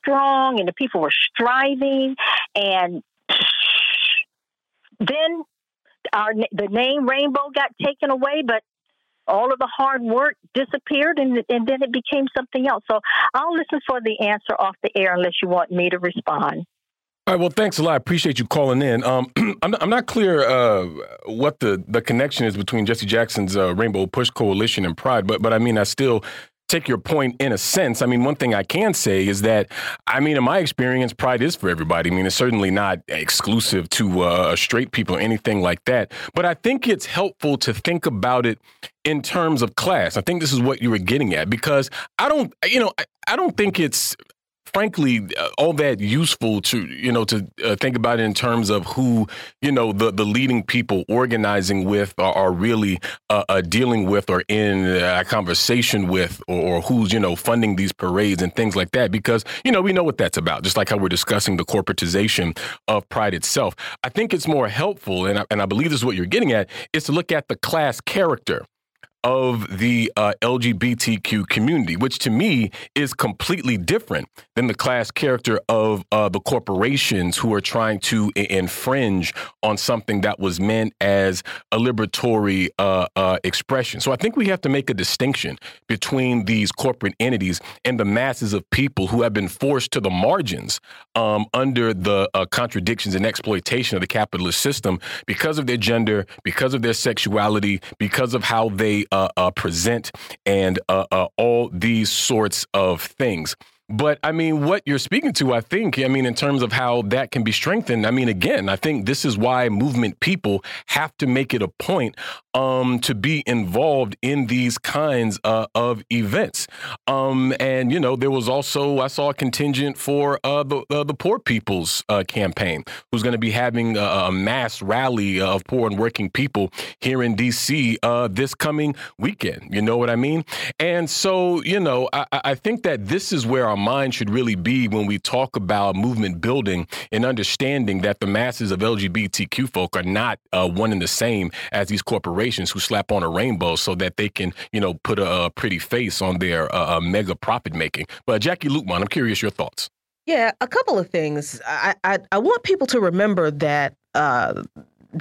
strong, and the people were striving. And [sniffs] then our the name Rainbow got taken away, but all of the hard work disappeared and, and then it became something else. So I'll listen for the answer off the air unless you want me to respond. All right. Well, thanks a lot. I appreciate you calling in. Um, [clears throat] I'm, not, I'm, not, clear uh, what the, the connection is between Jesse Jackson's uh, Rainbow Push Coalition and Pride, but but I mean, I still take your point in a sense. I mean, one thing I can say is that, I mean, in my experience, Pride is for everybody. I mean, it's certainly not exclusive to uh, straight people or anything like that. But I think it's helpful to think about it in terms of class. I think this is what you were getting at because I don't, you know, I, I don't think it's frankly uh, all that useful to you know to uh, think about in terms of who you know the the leading people organizing with are, are really uh, uh dealing with or in a conversation with or, or, who's you know funding these parades and things like that because you know we know what that's about just like how we're discussing the corporatization of pride itself. I think it's more helpful and I, and I believe this is what you're getting at is to look at the class character of the uh, LGBTQ community, which to me is completely different than the class character of uh, the corporations who are trying to infringe on something that was meant as a liberatory uh, uh, expression. So I think we have to make a distinction between these corporate entities and the masses of people who have been forced to the margins um, under the uh, contradictions and exploitation of the capitalist system because of their gender, because of their sexuality, because of how they uh, present, and uh, uh, all these sorts of things. But I mean, what you're speaking to, I think, I mean, in terms of how that can be strengthened, I mean, again, I think this is why movement people have to make it a point um, to be involved in these kinds uh, of events. Um, and, you know, there was also, I saw a contingent for uh, the, uh, the Poor People's uh, Campaign, who's going to be having a, a, mass rally of poor and working people here in D.C. Uh, this coming weekend. You know what I mean? And so, you know, I, I think that this is where our mind should really be when we talk about movement building and understanding that the masses of LGBTQ folk are not uh, one and the same as these corporations who slap on a rainbow so that they can, you know, put a, a pretty face on their uh, mega profit making. But Jacquie Luqman, I'm curious your thoughts. Yeah, a couple of things. I I, I want people to remember that uh,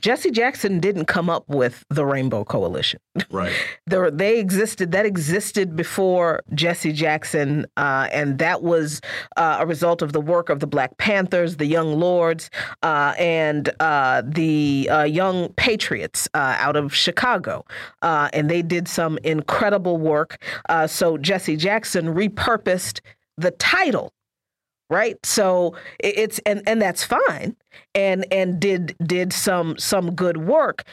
Jesse Jackson didn't come up with the Rainbow Coalition. Right. [laughs] there, they existed. That existed before Jesse Jackson, uh, and that was uh, a result of the work of the Black Panthers, the Young Lords, uh, and uh, the uh, Young Patriots uh, out of Chicago. and they did some incredible work. so Jesse Jackson repurposed the title right? So it's and and that's fine. And and did did some some good work.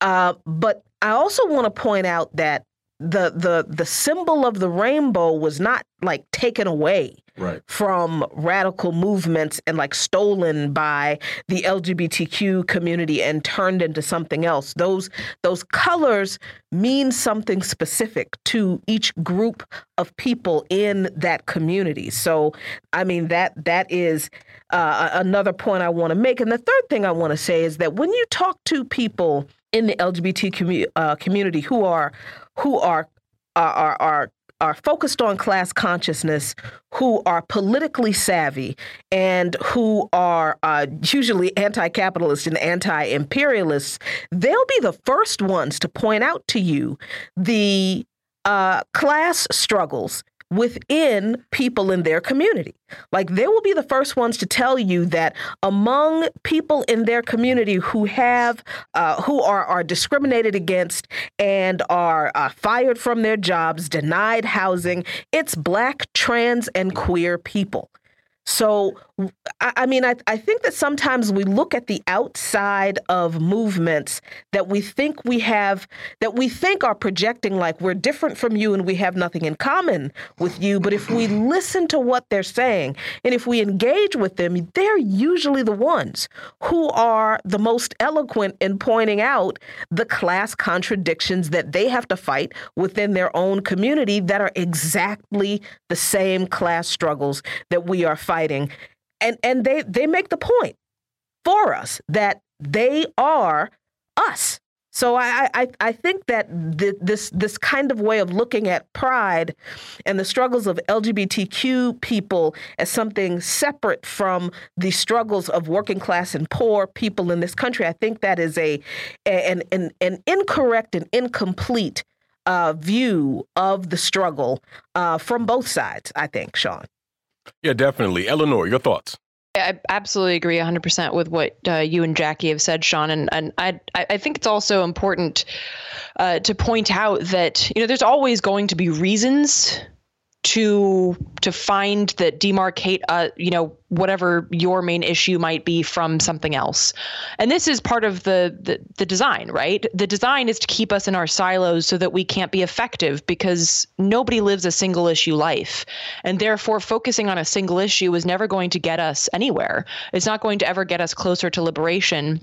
Uh, but i also want to point out that the the the symbol of the rainbow was not like taken away right. from radical movements and like stolen by the LGBTQ community and turned into something else. Those those colors mean something specific to each group of people in that community. So, I mean that that is uh, another point I want to make. And the third thing I want to say is that when you talk to people in the LGBT commu- uh, community who are who are are, are are focused on class consciousness, who are politically savvy, and who are uh, usually anti capitalist and anti imperialists, they'll be the first ones to point out to you the uh, class struggles within people in their community. Like they will be the first ones to tell you that among people in their community who have, uh, who are are discriminated against and are uh, fired from their jobs, denied housing, it's black, trans, and queer people. So, I mean, I, I think that sometimes we look at the outside of movements that we think we have, that we think are projecting like we're different from you and we have nothing in common with you. But if we listen to what they're saying and if we engage with them, they're usually the ones who are the most eloquent in pointing out the class contradictions that they have to fight within their own community that are exactly the same class struggles that we are fighting fighting, and and they they make the point for us that they are us. So I, I, I think that this this kind of way of looking at pride and the struggles of LGBTQ people as something separate from the struggles of working class and poor people in this country, I think that is a an an, an incorrect and incomplete uh, view of the struggle uh, from both sides. I think, Sean. Yeah, definitely. Eleanor, your thoughts? I absolutely agree 100% with what uh, you and Jacquie have said, Sean. And, and I, I think it's also important uh, to point out that, you know, there's always going to be reasons to to find that demarcate uh you know whatever your main issue might be from something else. And this is part of the, the the design right? The design is to keep us in our silos so that we can't be effective because nobody lives a single issue life. And therefore focusing on a single issue is never going to get us anywhere. It's not going to ever get us closer to liberation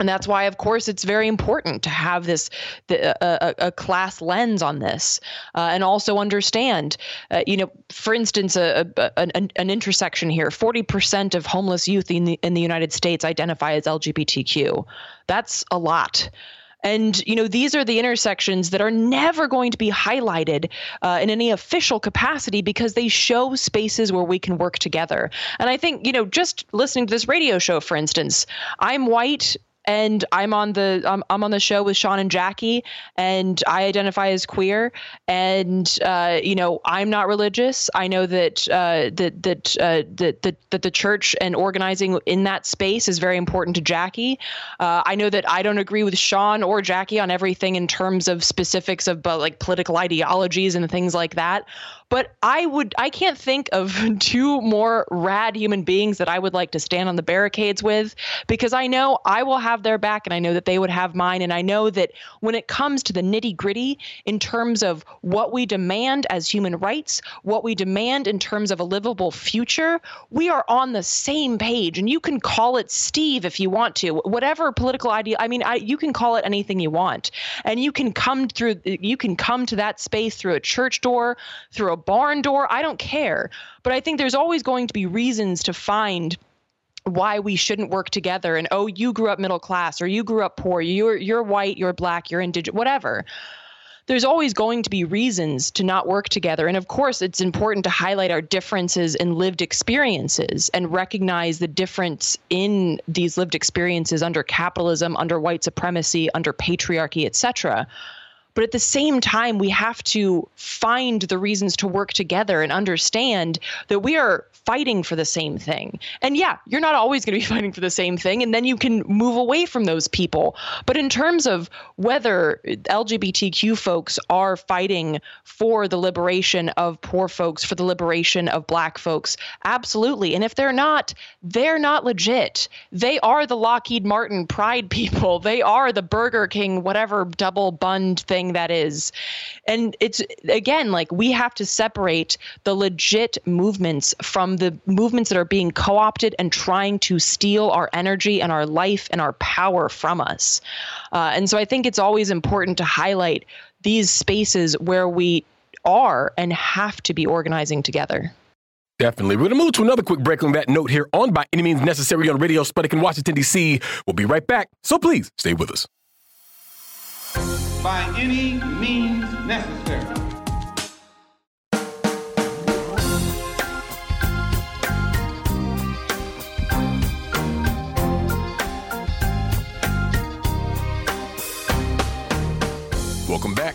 and that's why of course it's very important to have this the, a, a, class lens on this uh, and also understand uh, you know for instance a, a, an, an, intersection here 40% of homeless youth in the, in the united states identify as lgbtq that's a lot And, you know, these are the intersections that are never going to be highlighted uh, in any official capacity because they show spaces where we can work together. And I think, you know, just listening to this radio show, for instance, I'm white and I'm on the I'm, I'm on the show with Sean and Jacquie, and I identify as queer, and uh, you know I'm not religious. I know that uh, that that, uh, that that that the church and organizing in that space is very important to Jacquie. Uh, I know that I don't agree with Sean or Jacquie on everything in terms of specifics of but like political ideologies and things like that but I would I can't think of [laughs] two more rad human beings that I would like to stand on the barricades with because I know I will have their back and I know that they would have mine and I know that when it comes to the nitty-gritty in terms of what we demand as human rights, what we demand in terms of a livable future, we are on the same page and you can call it Steve if you want to. Whatever political idea, I mean, I, you can call it anything you want. And you can come through you can come to that space through a church door, through a barn door. I don't care. But I think there's always going to be reasons to find why we shouldn't work together and oh you grew up middle class or you grew up poor you're you're white you're black you're indigenous whatever there's always going to be reasons to not work together. And of course, it's important to highlight our differences in lived experiences and recognize the difference in these lived experiences under capitalism, under white supremacy, under patriarchy, etc. But at the same time, we have to find the reasons to work together and understand that we are fighting for the same thing. And yeah, you're not always going to be [laughs] fighting for the same thing, and then you can move away from those people. But in terms of whether LGBTQ folks are fighting for the liberation of poor folks, for the liberation of black folks, absolutely. And if they're not, they're not legit. They are the Lockheed Martin pride [laughs] people. They are the Burger King, whatever double bunned thing thing that is. And it's again like we have to separate the legit movements from the movements that are being co opted and trying to steal our energy and our life and our power from us. Uh, and so I think it's always important to highlight these spaces where we are and have to be organizing together. Definitely. We're going to move to another quick break on that note here on By Any Means Necessary on Radio Sputnik in Washington, D.C. We'll be right back, so please stay with us by any means necessary. Welcome back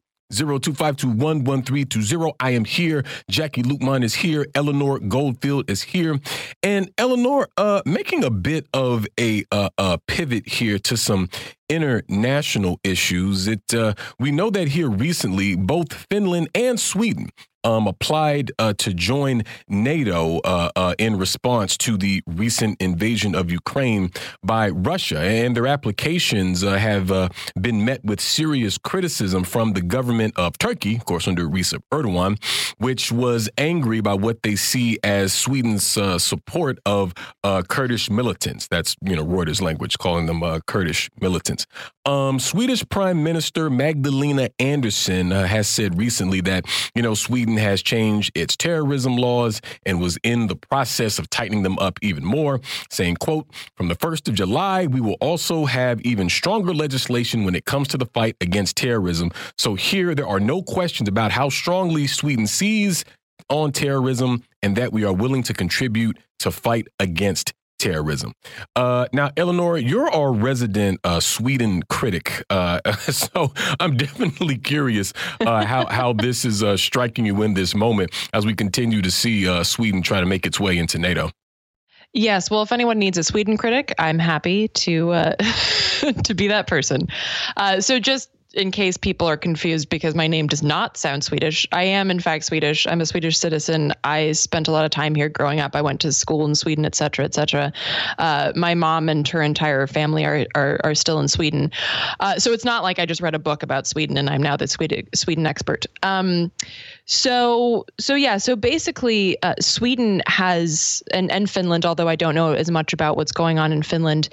0252111320. I am here. Jacquie Luqman is here. Eleanor Goldfield is here. And Eleanor, uh, making a bit of a, uh, a pivot here to some international issues. It uh, we know that here recently, both Finland and Sweden um, applied uh, to join NATO uh, uh, in response to the recent invasion of Ukraine by Russia. And their applications uh, have uh, been met with serious criticism from the government of Turkey, of course, under Recep Erdogan, which was angry by what they see as Sweden's support of Kurdish militants. That's, you know, Reuters language, calling them Kurdish militants. Um, Swedish Prime Minister Magdalena Andersson has said recently that, you know, Sweden Sweden has changed its terrorism laws and was in the process of tightening them up even more, saying, quote, from the 1st of July, we will also have even stronger legislation when it comes to the fight against terrorism. So here there are no questions about how strongly Sweden sees on terrorism and that we are willing to contribute to fight against terrorism. Uh, now, Eleanor, you're our resident uh, Sweden critic, uh, [laughs] so I'm definitely curious uh, how how this is uh, striking you in this moment as we continue to see uh, Sweden try to make its way into NATO. Yes, well, if anyone needs a Sweden critic, I'm happy to [laughs] to be that person. so just in case people are confused because my name does not sound Swedish. I am in fact Swedish. I'm a Swedish citizen. I spent a lot of time here growing up. I went to school in Sweden, et cetera, et cetera. Uh, my mom and her entire family are are, are still in Sweden. Uh, so it's not like I just read a book about Sweden and I'm now the Sweden Sweden expert. Um, so so yeah, so basically uh, Sweden has and and Finland, although I don't know as much about what's going on in Finland,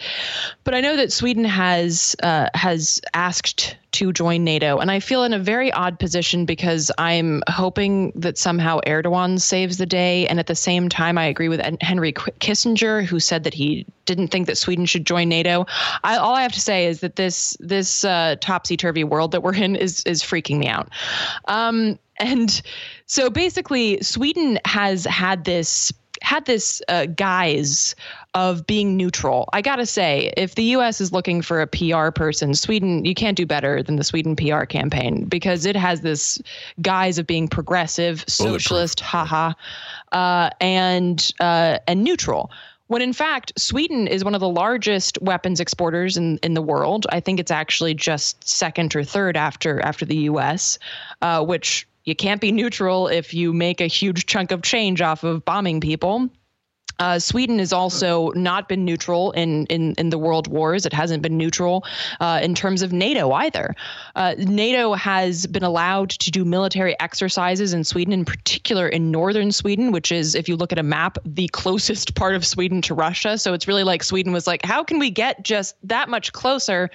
but I know that Sweden has uh, has asked to join NATO. And I feel in a very odd position because I'm hoping that somehow Erdogan saves the day. And at the same time, I agree with Henry Kissinger, who said that he didn't think that Sweden should join NATO. I, all I have to say is that this this uh, topsy turvy world that we're in is is freaking me out. Um, and so basically, Sweden has had this had this uh, guise of being neutral. I gotta say, if the U.S. is looking for a PR person, Sweden, you can't do better than the Sweden PR campaign because it has this guise of being progressive, socialist, haha, uh, and uh, and neutral. When in fact, Sweden is one of the largest weapons exporters in, in the world. I think it's actually just second or third after after the U.S., uh, which you can't be neutral if you make a huge chunk of change off of bombing people. Uh, Sweden has also not been neutral in, in, in the world wars. It hasn't been neutral uh, in terms of NATO either. Uh, NATO has been allowed to do military exercises in Sweden, in particular in northern Sweden, which is, if you look at a map, the closest part of Sweden to Russia. So it's really like Sweden was like, how can we get just that much closer?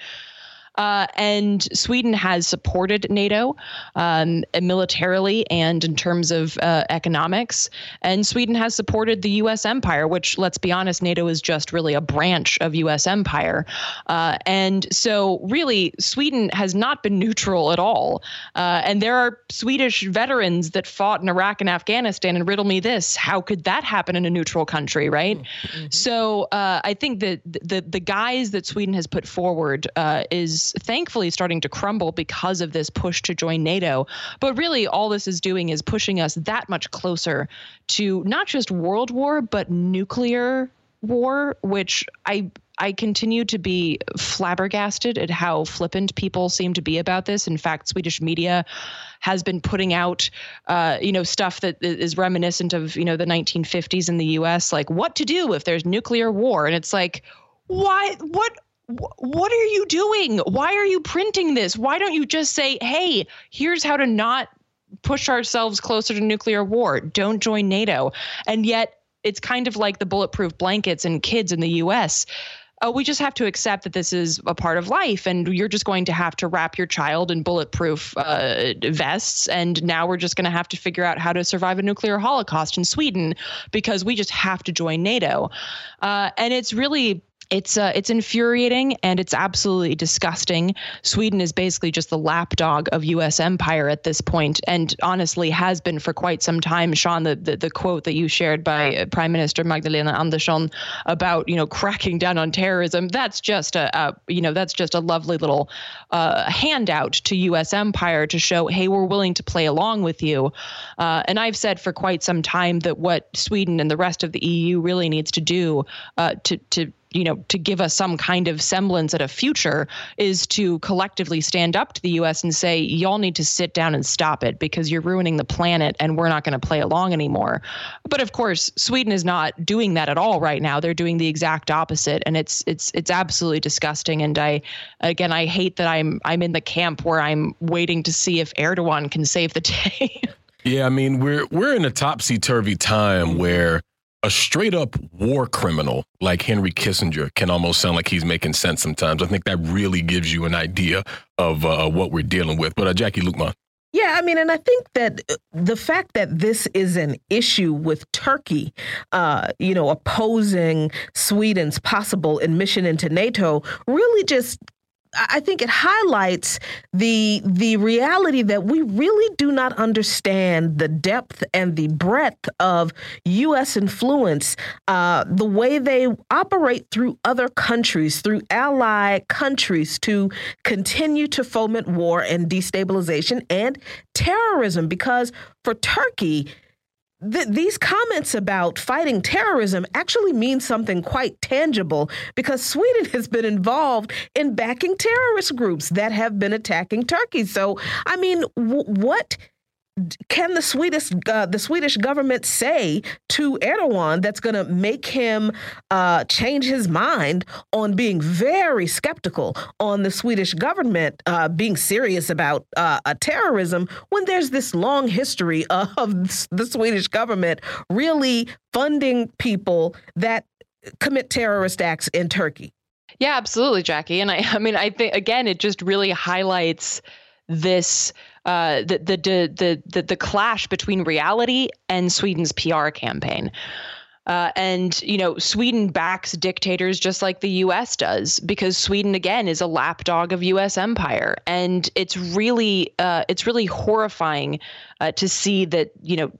Uh, and Sweden has supported NATO um, militarily and in terms of uh, economics. And Sweden has supported the U.S. empire, which, let's be honest, NATO is just really a branch of U.S. empire. Uh, and so, really, Sweden has not been neutral at all. Uh, and there are Swedish veterans that fought in Iraq and Afghanistan. And riddle me this: how could that happen in a neutral country, right? Mm-hmm. So, uh, I think that the the guise that Sweden has put forward uh, thankfully starting to crumble because of this push to join NATO. But really, all this is doing is pushing us that much closer to not just world war, but nuclear war, which I I continue to be flabbergasted at how flippant people seem to be about this. In fact, Swedish media has been putting out, uh, you know, stuff that is reminiscent of, you know, the 1950s in the U.S., like what to do if there's nuclear war, and it's like, why? What? What are you doing? Why are you printing this? Why don't you just say, hey, here's how to not push ourselves closer to nuclear war? Don't join NATO. And yet, it's kind of like the bulletproof blankets and kids in the US. Uh, we just have to accept that this is a part of life, and you're just going to have to wrap your child in bulletproof uh, vests. And now we're just going to have to figure out how to survive a nuclear holocaust in Sweden because we just have to join NATO. Uh, and it's really it's uh, it's infuriating and it's absolutely disgusting. Sweden is basically just the lapdog of U.S. empire at this point, and honestly has been for quite some time. Sean, the the, the quote that you shared by uh, Prime Minister Magdalena Andersson about you know cracking down on terrorism, that's just a, a you know that's just a lovely little uh, handout to U.S. empire to show, hey, we're willing to play along with you. Uh, and I've said for quite some time that what Sweden and the rest of the EU really needs to do uh, to to you know, to give us some kind of semblance at a future is to collectively stand up to the US and say, y'all need to sit down and stop it because you're ruining the planet and we're not going to play along anymore. But of course, Sweden is not doing that at all right now. They're doing the exact opposite and it's it's it's absolutely disgusting and I again I hate that I'm I'm in the camp where I'm waiting to see if Erdogan can save the [laughs] day. yeah, I mean, we're we're in a topsy-turvy time where a straight up war criminal like Henry Kissinger can almost sound like he's making sense sometimes. I think that really gives you an idea of uh, what we're dealing with. But uh, Jacquie Luqman. Yeah, I mean, and I think that uh, the fact that this is an issue with Turkey, uh, you know, opposing Sweden's possible admission into NATO really just I think it highlights the the reality that we really do not understand the depth and the breadth of U.S. influence, uh, the way they operate through other countries, through allied countries, to continue to foment war and destabilization and terrorism. Because for Turkey, th- these comments about fighting terrorism actually mean something quite tangible because Sweden [laughs] has been involved in backing terrorist groups that have been attacking Turkey. So, I mean, w- what can the Swedish uh, the Swedish government say to Erdogan that's going to make him uh, change his mind on being very skeptical on the Swedish government uh, being serious about uh, terrorism when there's this long history [laughs] of the Swedish government really funding people that commit terrorist acts in Turkey? Yeah, absolutely, Jacquie. And I, I mean, I think again, it just really highlights this uh, the, the, the the the clash between reality and Sweden's PR campaign. Uh, and you know, Sweden backs dictators just like the U.S. does because Sweden again is a lapdog of U.S. empire, and it's really uh, it's really horrifying uh, to see that you know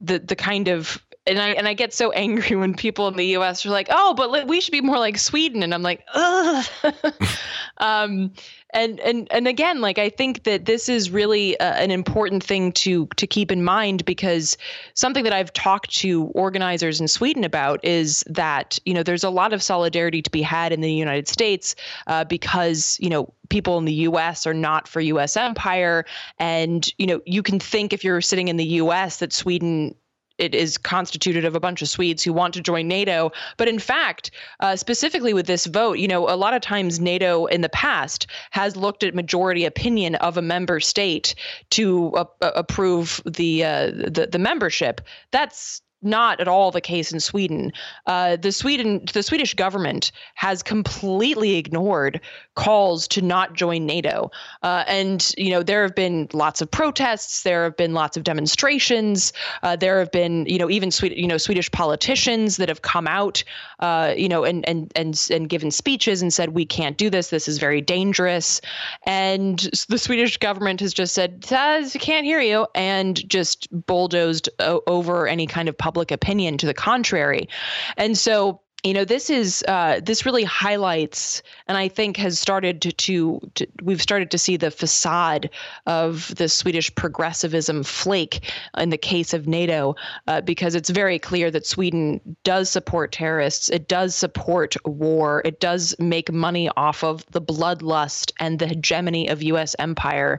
the the kind of and I and I get so angry when people in the U.S. are like, "Oh, but we should be more like Sweden," and I'm like, "Ugh." [laughs] um, and and and again like i think that this is really uh, an important thing to to keep in mind because something that i've talked to organizers in sweden about is that you know there's a lot of solidarity to be had in the united states uh, because you know people in the US are not for US empire. And you know you can think if you're sitting in the US that Sweden it is constituted of a bunch of Swedes who want to join NATO. But in fact, uh, specifically with this vote, you know, a lot of times NATO in the past has looked at majority opinion of a member state to uh, approve the, uh, the the membership. That's not at all the case in Sweden. Uh, the Sweden, the Swedish government has completely ignored calls to not join NATO, uh, and you know there have been lots of protests, there have been lots of demonstrations, uh, there have been you know even Swedish, you know Swedish politicians that have come out, uh, you know, and and and and given speeches and said we can't do this, this is very dangerous, and the Swedish government has just said can't hear you, and just bulldozed over any kind of public opinion to the contrary. And so you know this is uh, this really highlights and i think has started to, to, to, we've started to see the facade of the swedish progressivism flake in the case of nato uh, because it's very clear that sweden does support terrorists it does support war it does make money off of the bloodlust and the hegemony of us empire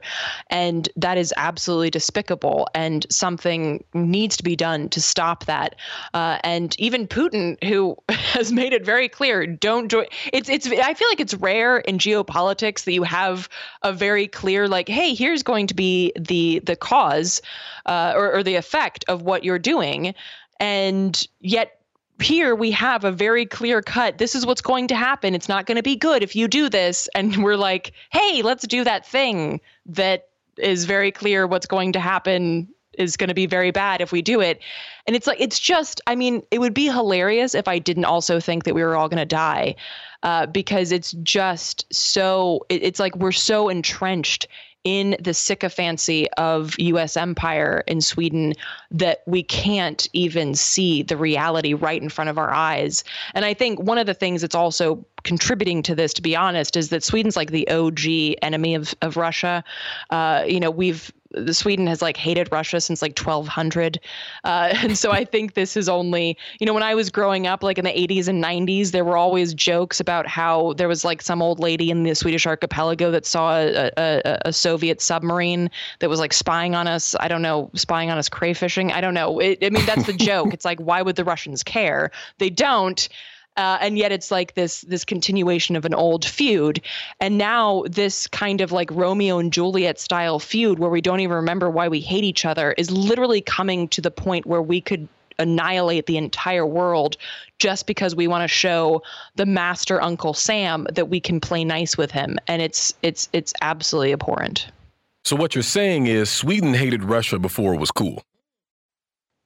and that is absolutely despicable and something needs to be done to stop that uh, and even putin who [laughs] has made it very clear don't join it's it's i feel like it's rare in geopolitics that you have a very clear like hey here's going to be the the cause uh, or, or the effect of what you're doing. And yet here we have a very clear cut this is what's going to happen. It's not going to be good if you do this. And we're like hey let's do that thing that is very clear what's going to happen is going to be very bad if we do it. And it's like, it's just, I mean, it would be hilarious if I didn't also think that we were all going to die uh, because it's just so, it, it's like we're so entrenched in the sycophancy of US empire in Sweden that we can't even see the reality right in front of our eyes. And I think one of the things that's also contributing to this, to be honest, is that Sweden's like the OG enemy of, of Russia. Uh, you know, we've Sweden has like hated Russia since like 1200. Uh, [laughs] and so I think this is only, you know, when I was growing up, like in the 80s and 90s, there were always jokes about how there was like some old lady in the Swedish archipelago that saw a, a, a Soviet submarine that was like spying on us. I don't know, spying on us crayfishing. I don't know. It, I mean, that's the joke. [laughs] it's like, why would the Russians care? They don't. Uh, and yet it's like this this continuation of an old feud. And now this kind of like romeo and juliet style feud where we don't even remember why we hate each other is literally coming to the point where we could annihilate the entire world just because we want to show the master uncle sam that we can play nice with him. And it's it's it's absolutely abhorrent. So what you're saying is sweden hated russia before it was cool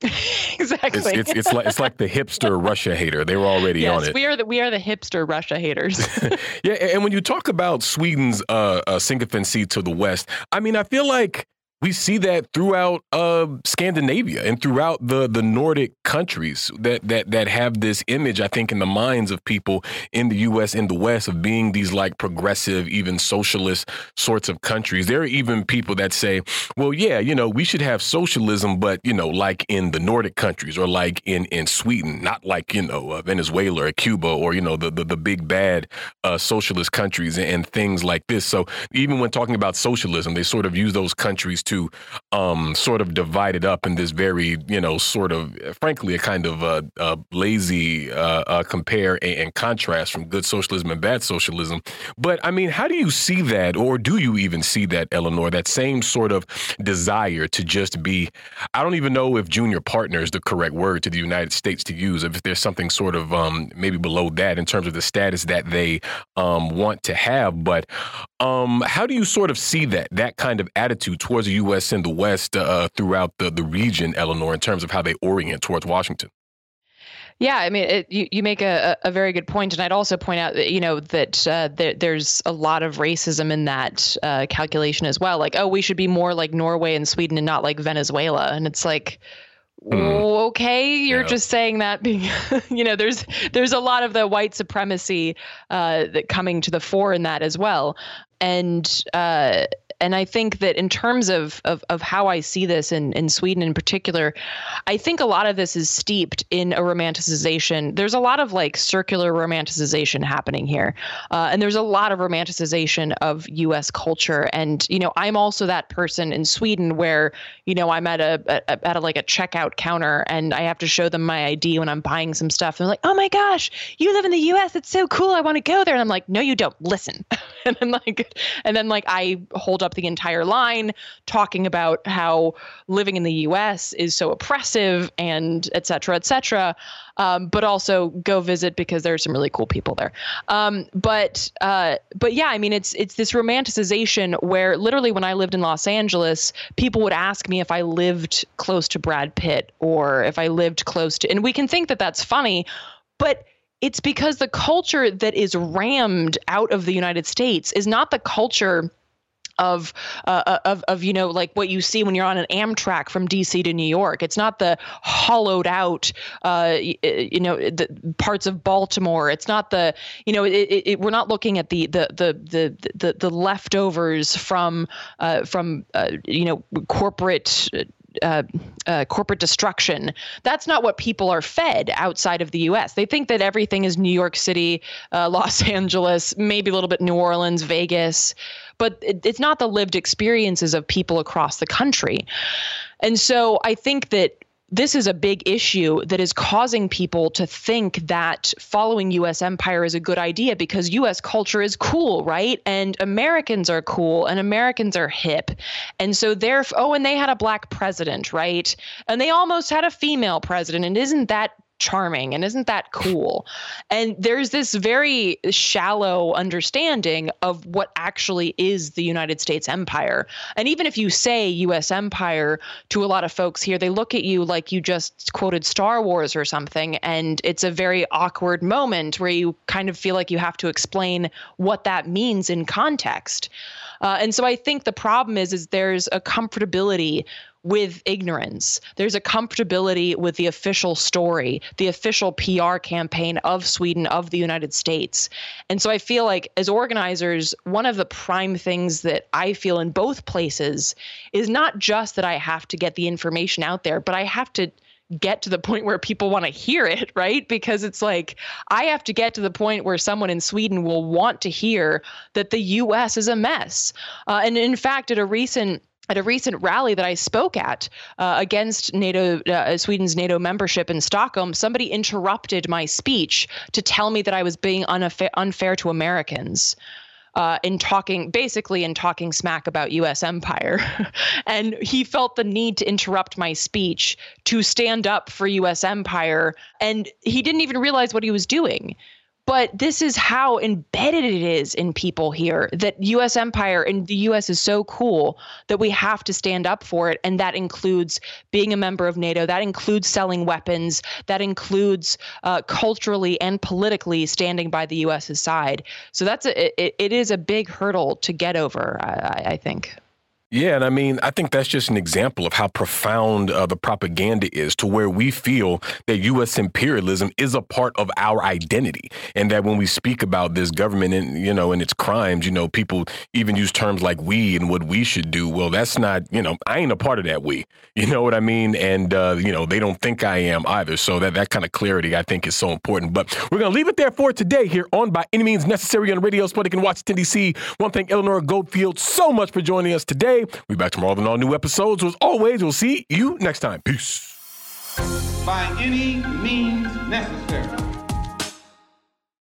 [laughs] exactly. It's, it's, it's like it's like the hipster Russia hater. They were already yes, on it. We are the we are the hipster Russia haters. [laughs] yeah, and when you talk about Sweden's uh, uh, sycophancy to the West, I mean, I feel like we see that throughout uh, Scandinavia and throughout the the Nordic countries that that that have this image, I think, in the minds of people in the U.S. in the West of being these like progressive, even socialist sorts of countries. There are even people that say, "Well, yeah, you know, we should have socialism, but you know, like in the Nordic countries or like in in Sweden, not like you know uh, Venezuela or Cuba or you know the the, the big bad uh, socialist countries and, and things like this." So even when talking about socialism, they sort of use those countries to to um, sort of divide it up in this very, you know, sort of, frankly, a kind of uh, uh, lazy uh, compare and, and, contrast from good socialism and bad socialism. But I mean, how do you see that, or do you even see that, Eleanor, that same sort of desire to just be, I don't even know if junior partner is the correct word to the United States to use, if there's something sort of um, maybe below that in terms of the status that they um, want to have. But um, how do you sort of see that, that kind of attitude towards the U.S. and the West uh, throughout the, the region, Eleanor, in terms of how they orient towards Washington? Yeah, I mean, it, you, you make a, a very good point, and I'd also point out that you know that uh, there, there's a lot of racism in that uh, calculation as well. Like, oh, we should be more like Norway and Sweden and not like Venezuela, and it's like, Mm. okay you're yeah. just saying that being [laughs] you know there's there's a lot of the white supremacy uh, that coming to the fore in that as well and uh, and I think that in terms of, of, of how I see this in, in Sweden in particular, I think a lot of this is steeped in a romanticization. There's a lot of like circular romanticization happening here. Uh, and there's a lot of romanticization of US culture. And, you know, I'm also that person in Sweden where, you know, I'm at a, a at a, like a checkout counter and I have to show them my ID when I'm buying some stuff. And they're like, oh my gosh, you live in the US. It's so cool. I want to go there. And I'm like, no, you don't. Listen. [laughs] and then like, and then like I hold up the entire line, talking about how living in the U.S. is so oppressive and et cetera, et cetera. Um, but also go visit because there are some really cool people there. Um, but uh, but yeah, I mean, it's it's this romanticization where literally when I lived in Los Angeles, people would ask me if I lived close to Brad Pitt or if I lived close to, and we can think that that's funny, but it's because the culture that is rammed out of the United States is not the culture of uh, uh, of of you know like what you see when you're on an Amtrak from DC to New York. It's not the hollowed out uh, you know the parts of Baltimore. It's not the you know it, it, we're not looking at the the the the the, the leftovers from uh, from uh, you know corporate uh, uh, corporate destruction. That's not what people are fed outside of the U.S. They think that everything is New York City, uh, [laughs] Los Angeles, maybe a little bit New Orleans, Vegas, but it, it's not the lived experiences of people across the country. And so I think that this is a big issue that is causing people to think that following US empire is a good idea because US culture is cool, right? And Americans are cool and Americans are hip. And so they're, oh, and they had a black president, right? And they almost had a female president. And isn't that charming and isn't that cool? And there's this very shallow understanding of what actually is the united states empire. And even if you say us empire to a lot of folks here they look at you like you just quoted star wars or something and it's a very awkward moment where you kind of feel like you have to explain what that means in context. Uh, and so i think the problem is is there's a comfortability with ignorance. There's a comfortability with the official story, the official PR campaign of Sweden, of the United States. And so I feel like as organizers, one of the prime things that I feel in both places is not just that I have to get the information out there, but I have to get to the point where people want to hear it, right? Because it's like I have to get to the point where someone in Sweden will want to hear that the US is a mess. Uh, and in fact, at a recent at a recent rally that I spoke at uh, against NATO, uh, Sweden's NATO membership in Stockholm, somebody interrupted my speech to tell me that I was being unfair, unfair to Americans. Uh, in talking, basically, in talking smack about U.S. empire, [laughs] and he felt the need to interrupt my speech to stand up for U.S. empire, and he didn't even realize what he was doing. But this is how embedded it is in people here that US empire and the US is so cool that we have to stand up for it. And that includes being a member of NATO, that includes selling weapons, that includes uh, culturally and politically standing by the US's side. So that's a, it, it is a big hurdle to get over, I, I think. Yeah, and I mean, I think that's just an example of how profound uh, the propaganda is to where we feel that U.S. imperialism is a part of our identity. And that when we speak about this government and, you know, and its crimes, you know, people even use terms like we and what we should do. Well, that's not, you know, I ain't a part of that we. [laughs] You know what I mean? And, uh, you know, they don't think I am either. So that, that kind of clarity, I think, is so important. But we're to leave it there for today here on By Any Means Necessary on Radio Sputnik in Washington, D.C. One thing, Eleanor Goldfield, so much for joining us today. We'll be back tomorrow with all new episodes. As always, we'll see you next time. Peace. By any means necessary.